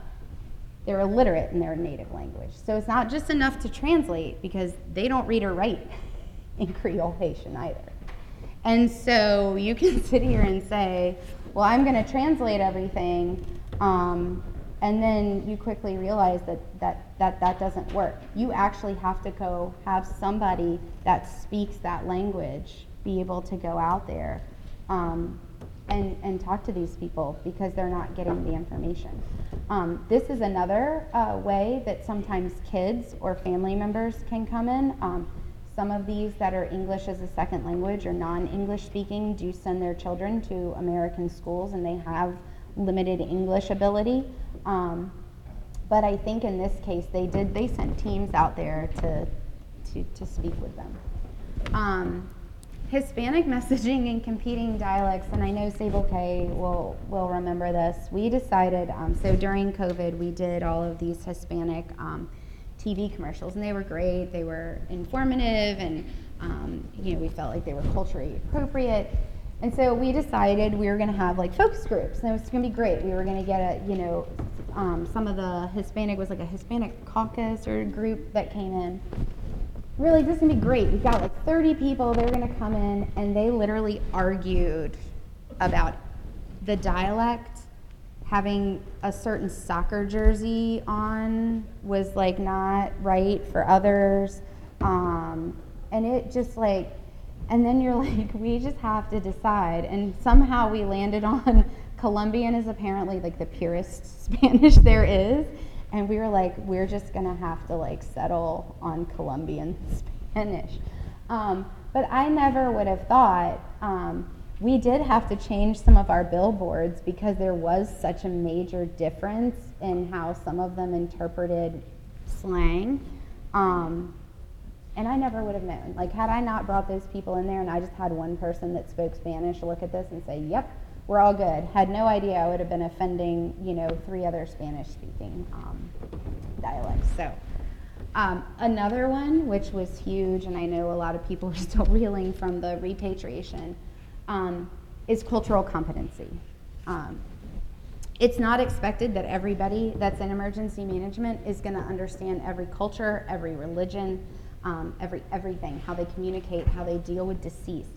they're illiterate in their native language. So it's not just enough to translate because they don't read or write in Creole Haitian either. And so you can sit here and say, well, I'm going to translate everything, um, and then you quickly realize that, that, that that doesn't work. You actually have to go have somebody that speaks that language be able to go out there um, and, and talk to these people because they're not getting the information. Um, this is another uh, way that sometimes kids or family members can come in. Um, some of these that are English as a second language or non English speaking do send their children to American schools and they have limited English ability. Um, but I think in this case they did, they sent teams out there to, to, to speak with them. Um, Hispanic messaging and competing dialects, and I know Sable K will, will remember this. We decided, um, so during COVID, we did all of these Hispanic um, TV commercials, and they were great. They were informative, and um, you know, we felt like they were culturally appropriate. And so we decided we were going to have like focus groups, and it was going to be great. We were going to get a, you know, um, some of the Hispanic was like a Hispanic caucus or group that came in really, this is gonna be great. We've got like 30 people, they're gonna come in, and they literally argued about the dialect having a certain soccer jersey on was like not right for others. Um, and it just like, and then you're like, we just have to decide. And somehow we landed on Colombian is apparently like the purest Spanish there is and we were like, we're just gonna have to like settle on Colombian Spanish. Um, but I never would have thought. Um, we did have to change some of our billboards because there was such a major difference in how some of them interpreted slang. Um, and I never would have known. Like, had I not brought those people in there and I just had one person that spoke Spanish look at this and say, yep, we're all good. Had no idea I would have been offending, you know, three other Spanish speaking um, dialects. So, um, another one, which was huge, and I know a lot of people are still reeling from the repatriation, um, is cultural competency. Um, it's not expected that everybody that's in emergency management is going to understand every culture, every religion, um, every everything, how they communicate, how they deal with deceased.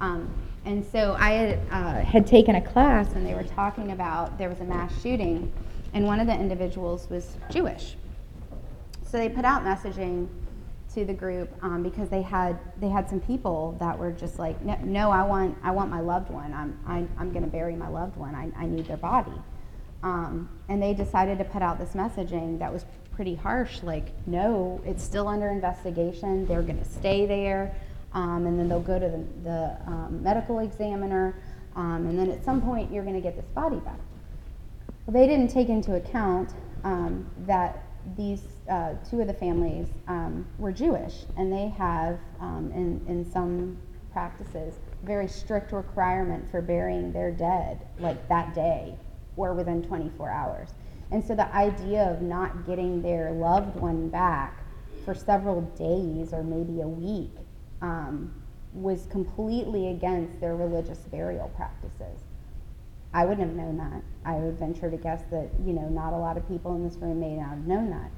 Um, and so I had, uh, had taken a class and they were talking about there was a mass shooting and one of the individuals was Jewish. So they put out messaging to the group um, because they had they had some people that were just like no, no I want I want my loved one I'm I, am i am going to bury my loved one I, I need their body um, and they decided to put out this messaging that was pretty harsh like no it's still under investigation they're going to stay there um, and then they'll go to the, the um, medical examiner, um, and then at some point you're going to get this body back. Well, they didn't take into account um, that these uh, two of the families um, were Jewish, and they have, um, in, in some practices, very strict requirement for burying their dead like that day or within 24 hours. And so the idea of not getting their loved one back for several days or maybe a week um, was completely against their religious burial practices. I wouldn't have known that. I would venture to guess that you know not a lot of people in this room may not have known that.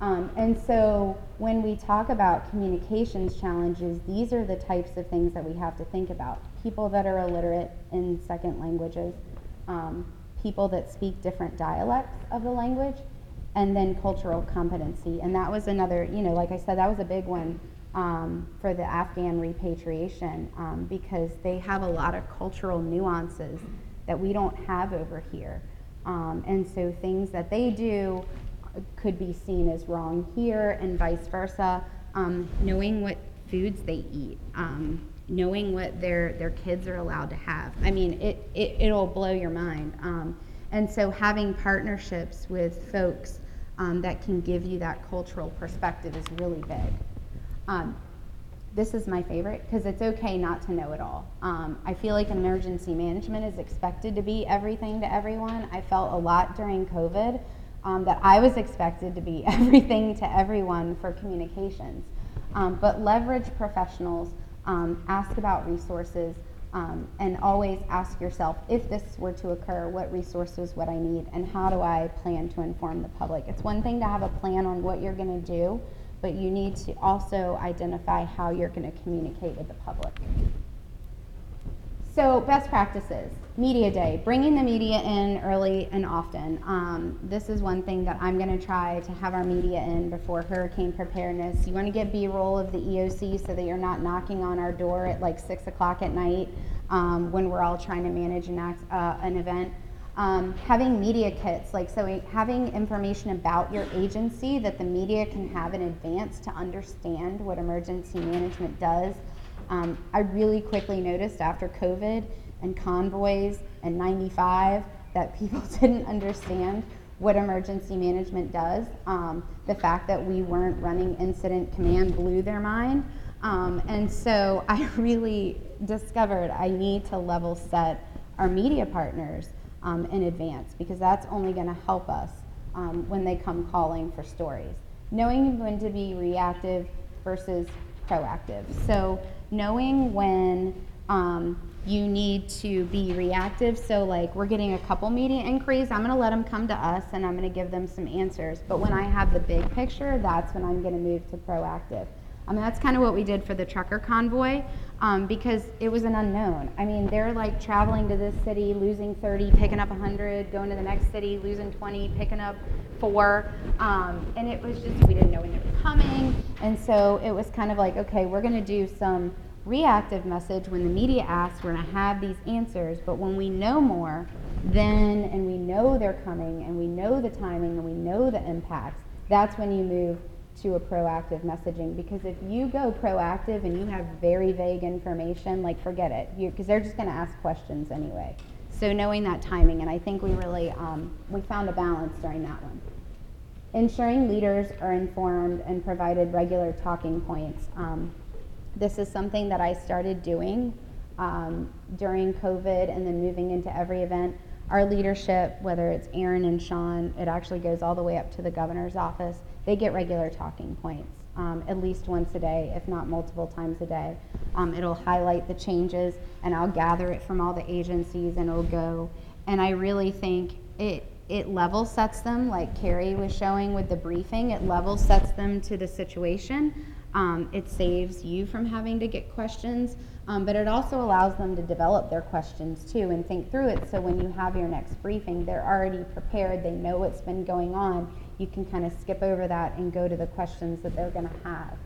Um, and so when we talk about communications challenges, these are the types of things that we have to think about. People that are illiterate in second languages, um, people that speak different dialects of the language, and then cultural competency. And that was another, you know, like I said, that was a big one um, for the Afghan repatriation um, because they have a lot of cultural nuances that we don't have over here. Um, and so things that they do could be seen as wrong here and vice versa. Um, knowing what foods they eat, um, knowing what their, their kids are allowed to have. I mean, it, it, it'll blow your mind. Um, and so having partnerships with folks that can give you that cultural perspective is really big. Um, this is my favorite because it's okay not to know it all. Um, I feel like emergency management is expected to be everything to everyone. I felt a lot during COVID um, that I was expected to be everything to everyone for communications. Um, but leverage professionals, um, ask about resources, um, and always ask yourself if this were to occur, what resources would I need, and how do I plan to inform the public? It's one thing to have a plan on what you're going to do, but you need to also identify how you're going to communicate with the public. So, best practices media day, bringing the media in early and often. Um, this is one thing that I'm going to try to have our media in before hurricane preparedness. You want to get B roll of the EOC so that you're not knocking on our door at like 6 o'clock at night um, when we're all trying to manage an, act, uh, an event. Um, having media kits, like so having information about your agency that the media can have in advance to understand what emergency management does um, I really quickly noticed after COVID and convoys and 95 that people didn't understand what emergency management does. Um, the fact that we weren't running incident command blew their mind. Um, and so I really discovered I need to level set our media partners um, in advance because that's only going to help us um, when they come calling for stories. Knowing when to be reactive versus proactive. So knowing when um, you need to be reactive. So, like, we're getting a couple media inquiries, I'm going to let them come to us and I'm going to give them some answers. But when I have the big picture, that's when I'm going to move to proactive. I mean, that's kind of what we did for the trucker convoy um, because it was an unknown. I mean, they're like traveling to this city, losing 30, picking up 100, going to the next city, losing 20, picking up four. Um, and it was just, we didn't know when they were coming. And so it was kind of like, okay, we're going to do some reactive message when the media asks, we're going to have these answers. But when we know more, then, and we know they're coming, and we know the timing, and we know the impacts, that's when you move to a proactive messaging because if you go proactive and you have very vague information, like forget it, because they're just going to ask questions anyway. So knowing that timing, and I think we really um, we found a balance during that one. Ensuring leaders are informed and provided regular talking points. Um, this is something that I started doing um, during COVID and then moving into every event. Our leadership, whether it's Aaron and Sean, it actually goes all the way up to the governor's office they get regular talking points um, at least once a day, if not multiple times a day. Um, it'll highlight the changes, and I'll gather it from all the agencies, and it'll go. And I really think it it level sets them, like Carrie was showing with the briefing. It level sets them to the situation. Um, it saves you from having to get questions, um, but it also allows them to develop their questions too and think through it. So when you have your next briefing, they're already prepared. They know what's been going on, you can kind of skip over that and go to the questions that they're going to have.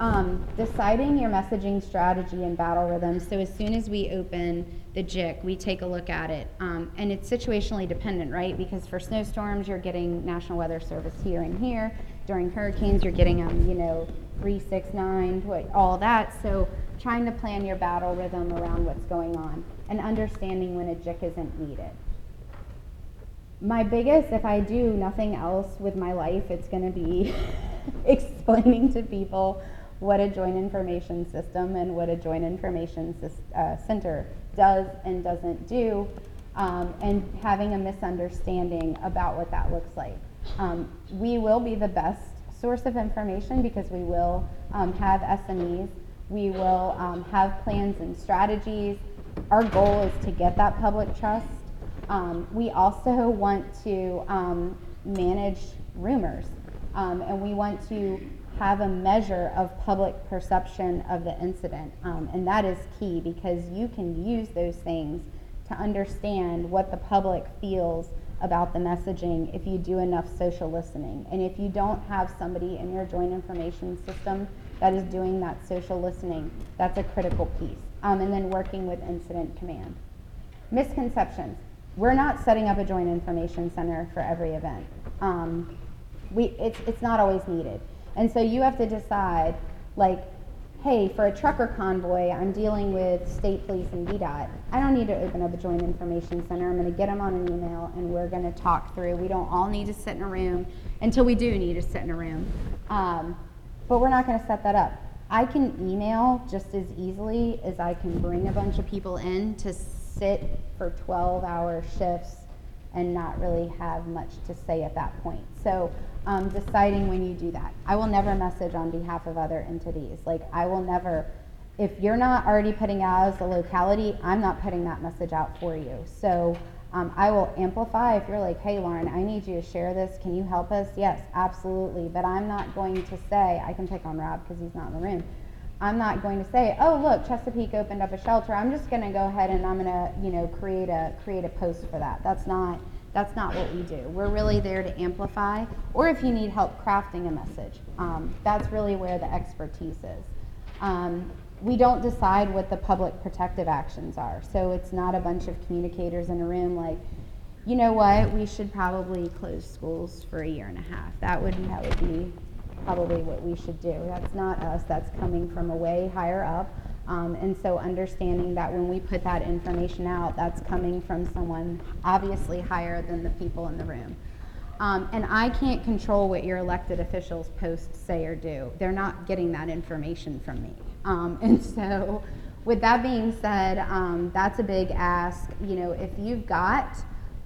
Um, deciding your messaging strategy and battle rhythm. So as soon as we open the JIC, we take a look at it, um, and it's situationally dependent, right? Because for snowstorms, you're getting National Weather Service here and here. During hurricanes, you're getting um, you know, three, six, nine, all that. So trying to plan your battle rhythm around what's going on and understanding when a JIC isn't needed my biggest, if I do nothing else with my life, it's going to be explaining to people what a joint information system and what a joint information uh, center does and doesn't do, um, and having a misunderstanding about what that looks like. Um, we will be the best source of information because we will um, have SMEs, we will um, have plans and strategies. Our goal is to get that public trust um, we also want to um, manage rumors, um, and we want to have a measure of public perception of the incident. Um, and that is key because you can use those things to understand what the public feels about the messaging if you do enough social listening. And if you don't have somebody in your joint information system that is doing that social listening, that's a critical piece. Um, and then working with incident command. Misconceptions we're not setting up a joint information center for every event. Um, we, it's, it's not always needed. And so you have to decide, like, hey, for a trucker convoy, I'm dealing with state police and VDOT. I don't need to open up a joint information center. I'm going to get them on an email and we're going to talk through. We don't all need to sit in a room until we do need to sit in a room. Um, but we're not going to set that up. I can email just as easily as I can bring a bunch of people in to sit for 12 hour shifts and not really have much to say at that point. So um, deciding when you do that. I will never message on behalf of other entities. Like I will never, if you're not already putting out as a locality, I'm not putting that message out for you. So um, I will amplify if you're like, hey, Lauren, I need you to share this. Can you help us? Yes, absolutely. But I'm not going to say, I can pick on Rob because he's not in the room. I'm not going to say, oh, look, Chesapeake opened up a shelter. I'm just going to go ahead and I'm going to, you know, create a create a post for that. That's not that's not what we do. We're really there to amplify, or if you need help crafting a message, um, that's really where the expertise is. Um, we don't decide what the public protective actions are. So it's not a bunch of communicators in a room like, you know what, we should probably close schools for a year and a half. That would that would be probably what we should do. That's not us. That's coming from a way higher up. Um, and so understanding that when we put that information out, that's coming from someone obviously higher than the people in the room. Um, and I can't control what your elected officials post, say, or do. They're not getting that information from me. Um, and so, with that being said, um, that's a big ask. You know, if you've got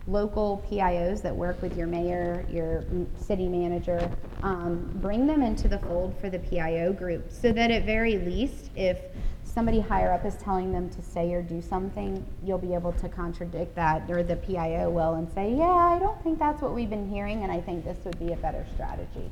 local PIOs that work with your mayor, your city manager, um, bring them into the fold for the PIO group so that at very least, if somebody higher up is telling them to say or do something, you'll be able to contradict that, or the PIO will, and say, Yeah, I don't think that's what we've been hearing, and I think this would be a better strategy.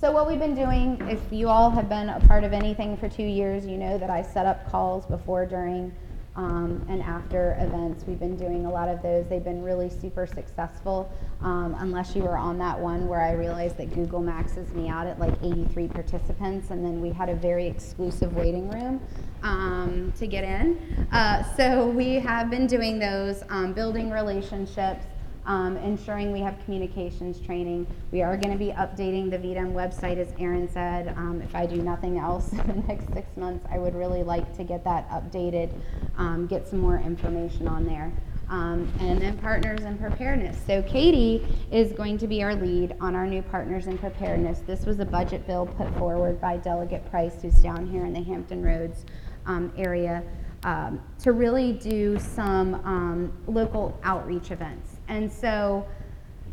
So what we've been doing, if you all have been a part of anything for two years, you know that I set up calls before, during, um, and after events. We've been doing a lot of those. They've been really super successful, um, unless you were on that one where I realized that Google maxes me out at like 83 participants, and then we had a very exclusive waiting room um, to get in. Uh, so we have been doing those, um, building relationships um, ensuring we have communications training. We are going to be updating the VDEM website, as Aaron said. Um, if I do nothing else in the next six months, I would really like to get that updated, um, get some more information on there. Um, and then partners in preparedness. So Katie is going to be our lead on our new partners in preparedness. This was a budget bill put forward by Delegate Price, who's down here in the Hampton Roads um, area, um, to really do some um, local outreach events. And so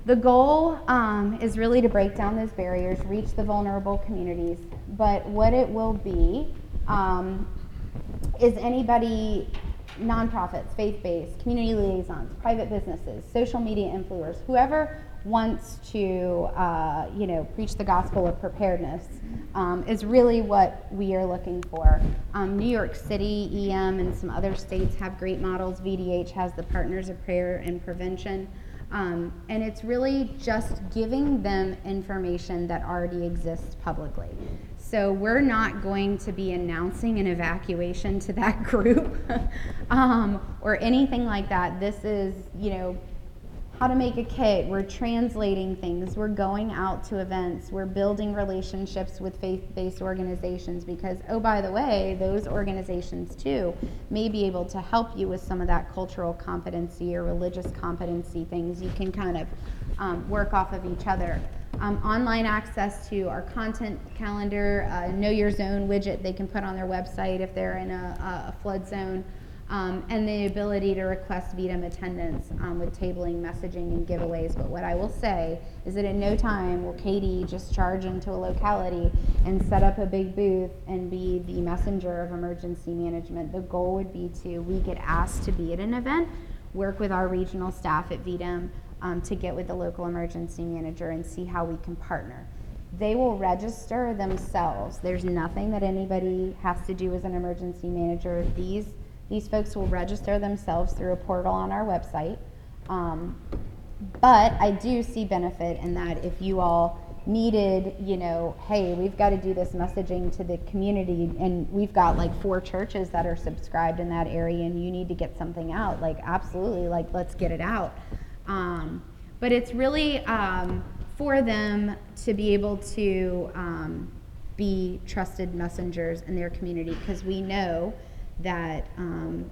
the goal um, is really to break down those barriers, reach the vulnerable communities. But what it will be um, is anybody, nonprofits, faith based, community liaisons, private businesses, social media influencers, whoever wants to, uh, you know, preach the gospel of preparedness um, is really what we are looking for. Um, New York City, EM, and some other states have great models. VDH has the Partners of Prayer and Prevention. Um, and it's really just giving them information that already exists publicly. So we're not going to be announcing an evacuation to that group um, or anything like that. This is, you know, how to make a kit. We're translating things. We're going out to events. We're building relationships with faith based organizations because, oh, by the way, those organizations too may be able to help you with some of that cultural competency or religious competency things. You can kind of um, work off of each other. Um, online access to our content calendar, uh, Know Your Zone widget they can put on their website if they're in a, a flood zone um, and the ability to request VDEM attendance um, with tabling, messaging, and giveaways. But what I will say is that in no time will Katie just charge into a locality and set up a big booth and be the messenger of emergency management. The goal would be to, we get asked to be at an event, work with our regional staff at VDEM um, to get with the local emergency manager and see how we can partner they will register themselves. There's nothing that anybody has to do as an emergency manager. These these folks will register themselves through a portal on our website. Um, but I do see benefit in that if you all needed, you know, hey, we've got to do this messaging to the community, and we've got like four churches that are subscribed in that area, and you need to get something out, like, absolutely, like, let's get it out. Um, but it's really um, for them to be able to um, be trusted messengers in their community because we know that um,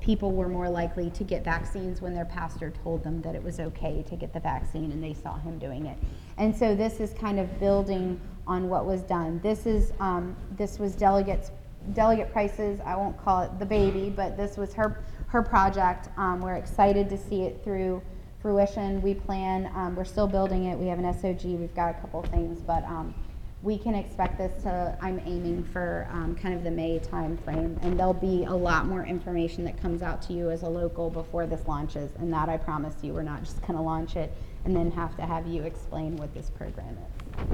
people were more likely to get vaccines when their pastor told them that it was okay to get the vaccine and they saw him doing it. And so this is kind of building on what was done. This is um, this was delegates delegate prices. I won't call it the baby, but this was her her project. Um, we're excited to see it through fruition. We plan, um, we're still building it. We have an SOG, we've got a couple things, but um, we can expect this to, I'm aiming for um, kind of the May timeframe. And there'll be a lot more information that comes out to you as a local before this launches. And that I promise you, we're not just going to launch it and then have to have you explain what this program is.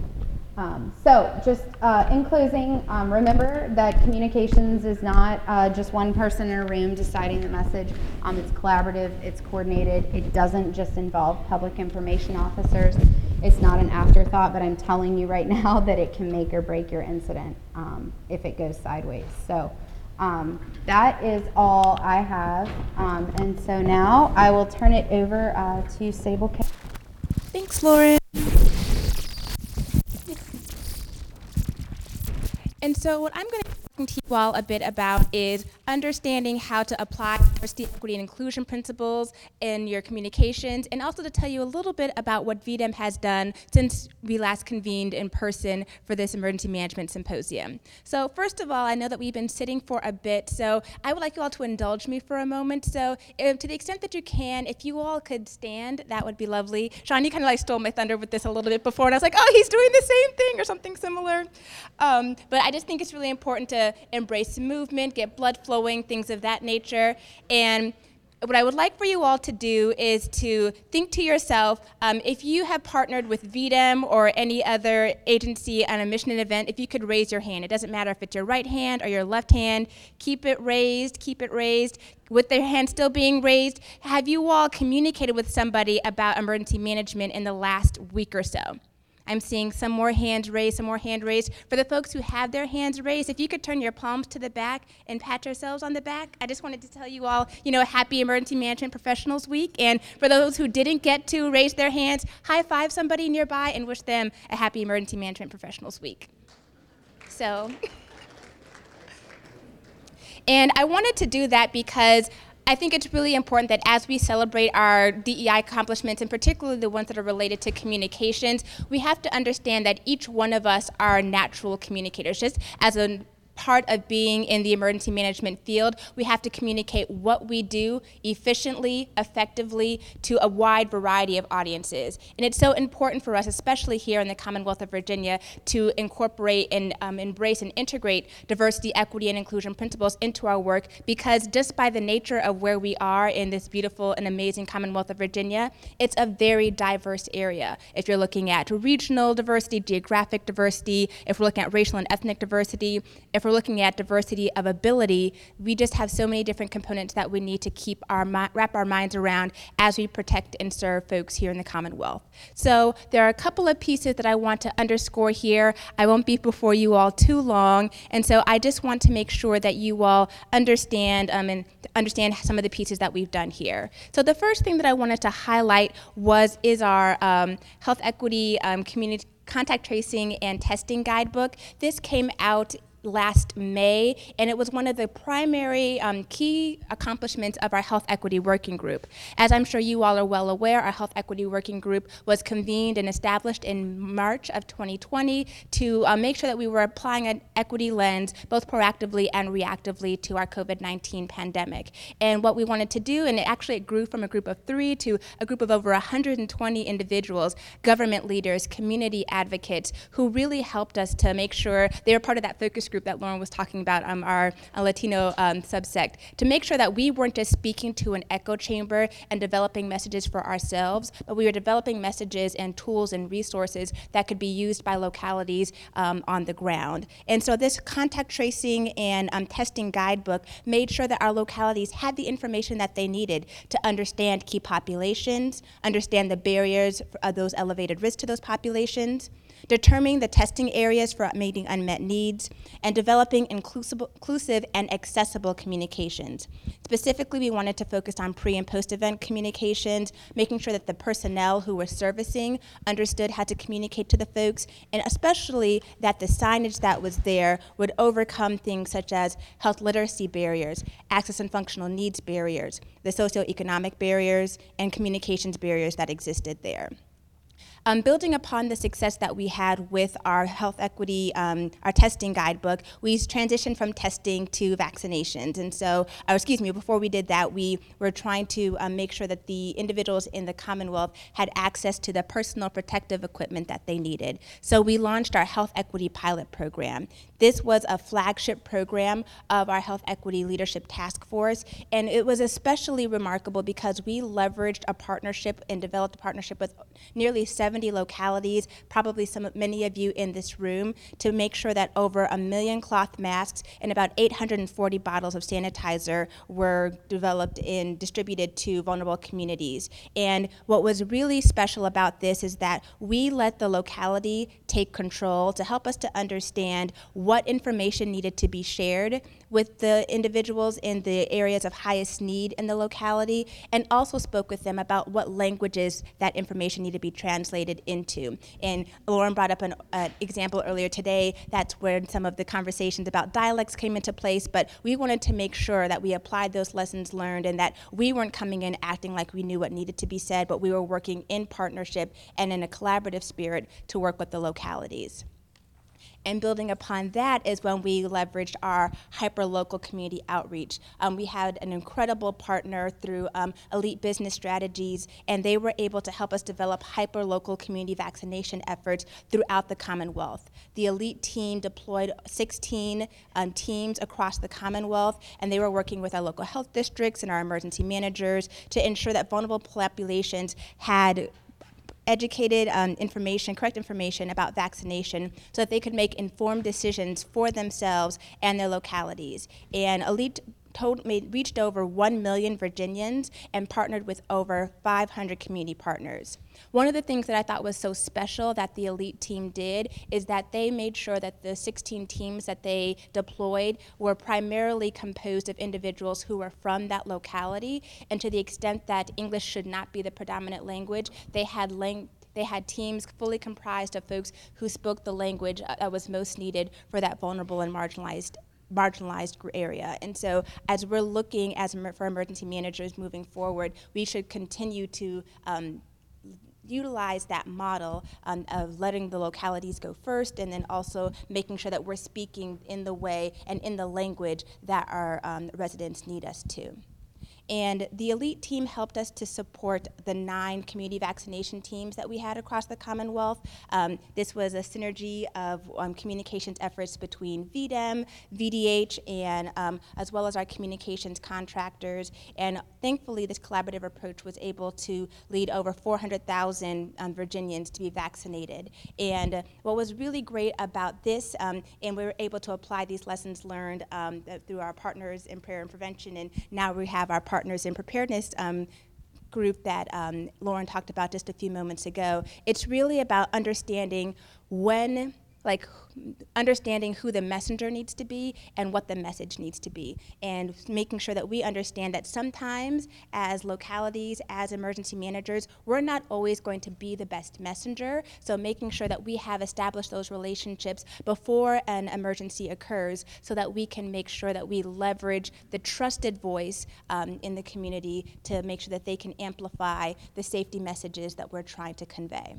Um, so, just uh, in closing, um, remember that communications is not uh, just one person in a room deciding the message. Um, it's collaborative, it's coordinated. It doesn't just involve public information officers. It's not an afterthought, but I'm telling you right now that it can make or break your incident um, if it goes sideways. So, um, that is all I have. Um, and so now I will turn it over uh, to Sable. K- Thanks, Lauren. And so, what I'm going to be talking to you all a bit about is understanding how to apply diversity, equity, and inclusion principles in your communications, and also to tell you a little bit about what VDEM has done since we last convened in person for this emergency management symposium. So first of all, I know that we've been sitting for a bit, so I would like you all to indulge me for a moment. So if, to the extent that you can, if you all could stand, that would be lovely. Sean, you kind of like stole my thunder with this a little bit before, and I was like, oh, he's doing the same thing or something similar. Um, but I just think it's really important to embrace movement, get blood flowing, things of that nature. And what I would like for you all to do is to think to yourself um, if you have partnered with VDEM or any other agency on a mission and event, if you could raise your hand. It doesn't matter if it's your right hand or your left hand. Keep it raised, keep it raised. With their hand still being raised, have you all communicated with somebody about emergency management in the last week or so? I'm seeing some more hands raised, some more hand raised. For the folks who have their hands raised, if you could turn your palms to the back and pat yourselves on the back. I just wanted to tell you all, you know, happy Emergency Management Professionals Week. And for those who didn't get to raise their hands, high five somebody nearby and wish them a happy Emergency Management Professionals Week. So. And I wanted to do that because I think it's really important that as we celebrate our DEI accomplishments, and particularly the ones that are related to communications, we have to understand that each one of us are natural communicators. Just as a part of being in the emergency management field, we have to communicate what we do efficiently, effectively to a wide variety of audiences. And it's so important for us, especially here in the Commonwealth of Virginia, to incorporate and um, embrace and integrate diversity, equity, and inclusion principles into our work because just by the nature of where we are in this beautiful and amazing Commonwealth of Virginia, it's a very diverse area. If you're looking at regional diversity, geographic diversity, if we're looking at racial and ethnic diversity, if we're looking at diversity of ability, we just have so many different components that we need to keep our wrap our minds around as we protect and serve folks here in the Commonwealth. So there are a couple of pieces that I want to underscore here. I won't be before you all too long, and so I just want to make sure that you all understand um, and understand some of the pieces that we've done here. So the first thing that I wanted to highlight was is our um, health equity um, community contact tracing and testing guidebook. This came out last May, and it was one of the primary um, key accomplishments of our Health Equity Working Group. As I'm sure you all are well aware, our Health Equity Working Group was convened and established in March of 2020 to uh, make sure that we were applying an equity lens both proactively and reactively to our COVID 19 pandemic. And what we wanted to do, and it actually grew from a group of three to a group of over 120 individuals, government leaders, community advocates, who really helped us to make sure they were part of that focus group group that Lauren was talking about, um, our uh, Latino um, subsect, to make sure that we weren't just speaking to an echo chamber and developing messages for ourselves, but we were developing messages and tools and resources that could be used by localities um, on the ground. And so this contact tracing and um, testing guidebook made sure that our localities had the information that they needed to understand key populations, understand the barriers, of those elevated risks to those populations, determining the testing areas for meeting unmet needs, and developing inclusive, and accessible communications. Specifically, we wanted to focus on pre and post event communications, making sure that the personnel who were servicing understood how to communicate to the folks, and especially that the signage that was there would overcome things such as health literacy barriers, access and functional needs barriers, the socioeconomic barriers, and communications barriers that existed there. Um, building upon the success that we had with our health equity, um, our testing guidebook, we transitioned from testing to vaccinations. And so, or excuse me, before we did that, we were trying to um, make sure that the individuals in the Commonwealth had access to the personal protective equipment that they needed. So we launched our health equity pilot program. This was a flagship program of our health equity leadership task force, and it was especially remarkable because we leveraged a partnership and developed a partnership with nearly 70 localities, probably some many of you in this room, to make sure that over a million cloth masks and about 840 bottles of sanitizer were developed and distributed to vulnerable communities. And what was really special about this is that we let the locality take control to help us to understand what information needed to be shared with the individuals in the areas of highest need in the locality and also spoke with them about what languages that information needed to be translated into. And Lauren brought up an uh, example earlier today. That's where some of the conversations about dialects came into place, but we wanted to make sure that we applied those lessons learned and that we weren't coming in acting like we knew what needed to be said, but we were working in partnership and in a collaborative spirit to work with the localities. And building upon that is when we leveraged our hyper-local community outreach. Um, we had an incredible partner through um, Elite Business Strategies, and they were able to help us develop hyper-local community vaccination efforts throughout the Commonwealth. The Elite team deployed 16 um, teams across the Commonwealth, and they were working with our local health districts and our emergency managers to ensure that vulnerable populations had educated um, information, correct information about vaccination so that they could make informed decisions for themselves and their localities. And Elite made, reached over 1 million Virginians and partnered with over 500 community partners. One of the things that I thought was so special that the elite team did is that they made sure that the 16 teams that they deployed were primarily composed of individuals who were from that locality, and to the extent that English should not be the predominant language, they had lang- they had teams fully comprised of folks who spoke the language uh, that was most needed for that vulnerable and marginalized marginalized area. And so as we're looking as for emergency managers moving forward, we should continue to um, utilize that model um, of letting the localities go first and then also making sure that we're speaking in the way and in the language that our um, residents need us to. And the elite team helped us to support the nine community vaccination teams that we had across the Commonwealth. Um, this was a synergy of um, communications efforts between VDEM, VDH, and um, as well as our communications contractors. And thankfully, this collaborative approach was able to lead over 400,000 um, Virginians to be vaccinated. And what was really great about this, um, and we were able to apply these lessons learned um, through our partners in prayer and prevention, and now we have our partners in preparedness um, group that um, Lauren talked about just a few moments ago. It's really about understanding when like understanding who the messenger needs to be and what the message needs to be and making sure that we understand that sometimes as localities as emergency managers we're not always going to be the best messenger so making sure that we have established those relationships before an emergency occurs so that we can make sure that we leverage the trusted voice um, in the community to make sure that they can amplify the safety messages that we're trying to convey.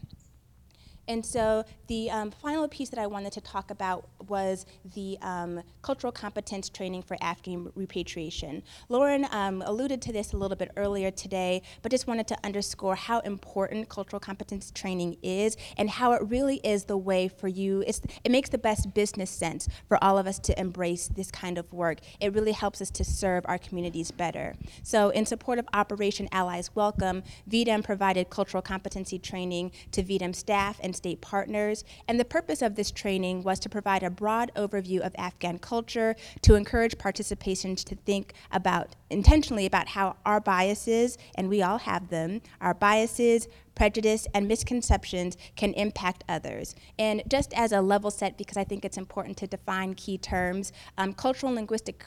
And so the um, final piece that I wanted to talk about was the um, cultural competence training for Afghan repatriation. Lauren um, alluded to this a little bit earlier today, but just wanted to underscore how important cultural competence training is and how it really is the way for you. It's, it makes the best business sense for all of us to embrace this kind of work. It really helps us to serve our communities better. So in support of Operation Allies Welcome, VDEM provided cultural competency training to VDEM staff and state partners. And the purpose of this training was to provide a broad overview of Afghan culture, to encourage participants to think about intentionally about how our biases, and we all have them, our biases, prejudice, and misconceptions can impact others. And just as a level set, because I think it's important to define key terms, um, cultural linguistic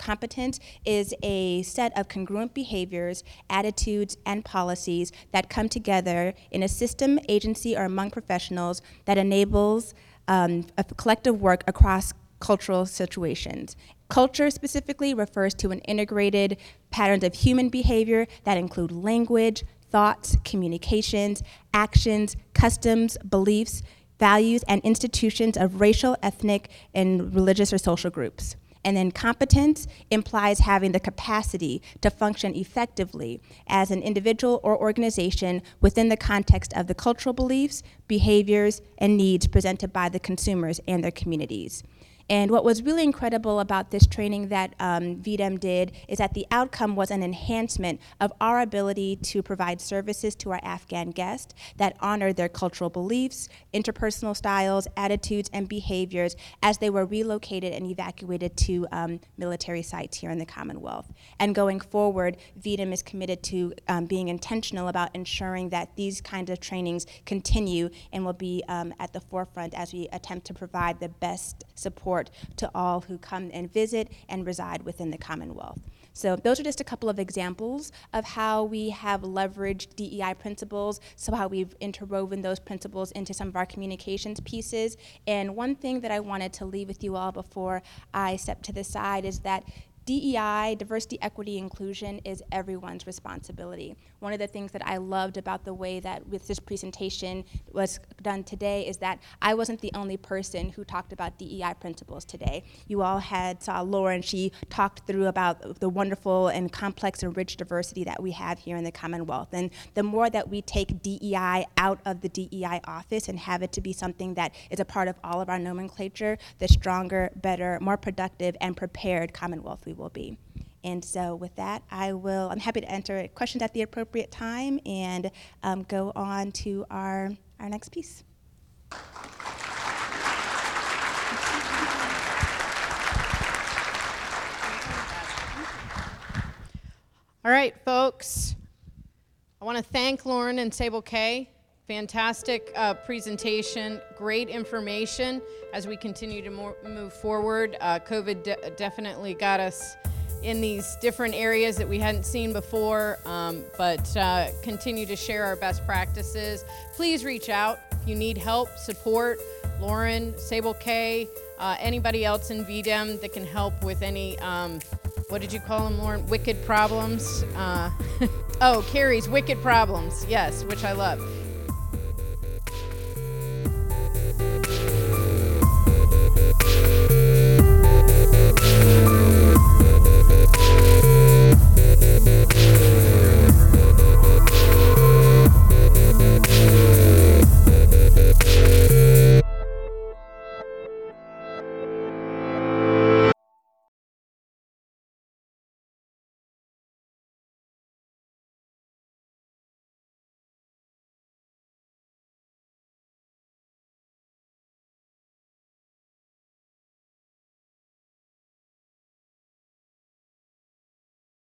Competence is a set of congruent behaviors, attitudes, and policies that come together in a system, agency, or among professionals that enables um, a collective work across cultural situations. Culture specifically refers to an integrated patterns of human behavior that include language, thoughts, communications, actions, customs, beliefs, values, and institutions of racial, ethnic, and religious or social groups. And then competence implies having the capacity to function effectively as an individual or organization within the context of the cultural beliefs, behaviors, and needs presented by the consumers and their communities. And what was really incredible about this training that um, VDEM did is that the outcome was an enhancement of our ability to provide services to our Afghan guests that honor their cultural beliefs, interpersonal styles, attitudes, and behaviors as they were relocated and evacuated to um, military sites here in the Commonwealth. And going forward, VDEM is committed to um, being intentional about ensuring that these kinds of trainings continue and will be um, at the forefront as we attempt to provide the best support support to all who come and visit and reside within the Commonwealth. So those are just a couple of examples of how we have leveraged DEI principles, so how we've interwoven those principles into some of our communications pieces. And one thing that I wanted to leave with you all before I step to the side is that DEI, diversity, equity, inclusion, is everyone's responsibility. One of the things that I loved about the way that with this presentation was done today is that I wasn't the only person who talked about DEI principles today. You all had saw Lauren, she talked through about the wonderful and complex and rich diversity that we have here in the Commonwealth. And the more that we take DEI out of the DEI office and have it to be something that is a part of all of our nomenclature, the stronger, better, more productive, and prepared Commonwealth we will be. And so, with that, I will. I'm happy to answer questions at the appropriate time and um, go on to our our next piece. All right, folks. I want to thank Lauren and Sable K. Fantastic uh, presentation, great information as we continue to more, move forward. Uh, COVID de- definitely got us in these different areas that we hadn't seen before, um, but uh, continue to share our best practices. Please reach out if you need help, support. Lauren, Sable K, uh, anybody else in VDEM that can help with any, um, what did you call them, Lauren? Wicked problems. Uh, oh, Carrie's wicked problems, yes, which I love.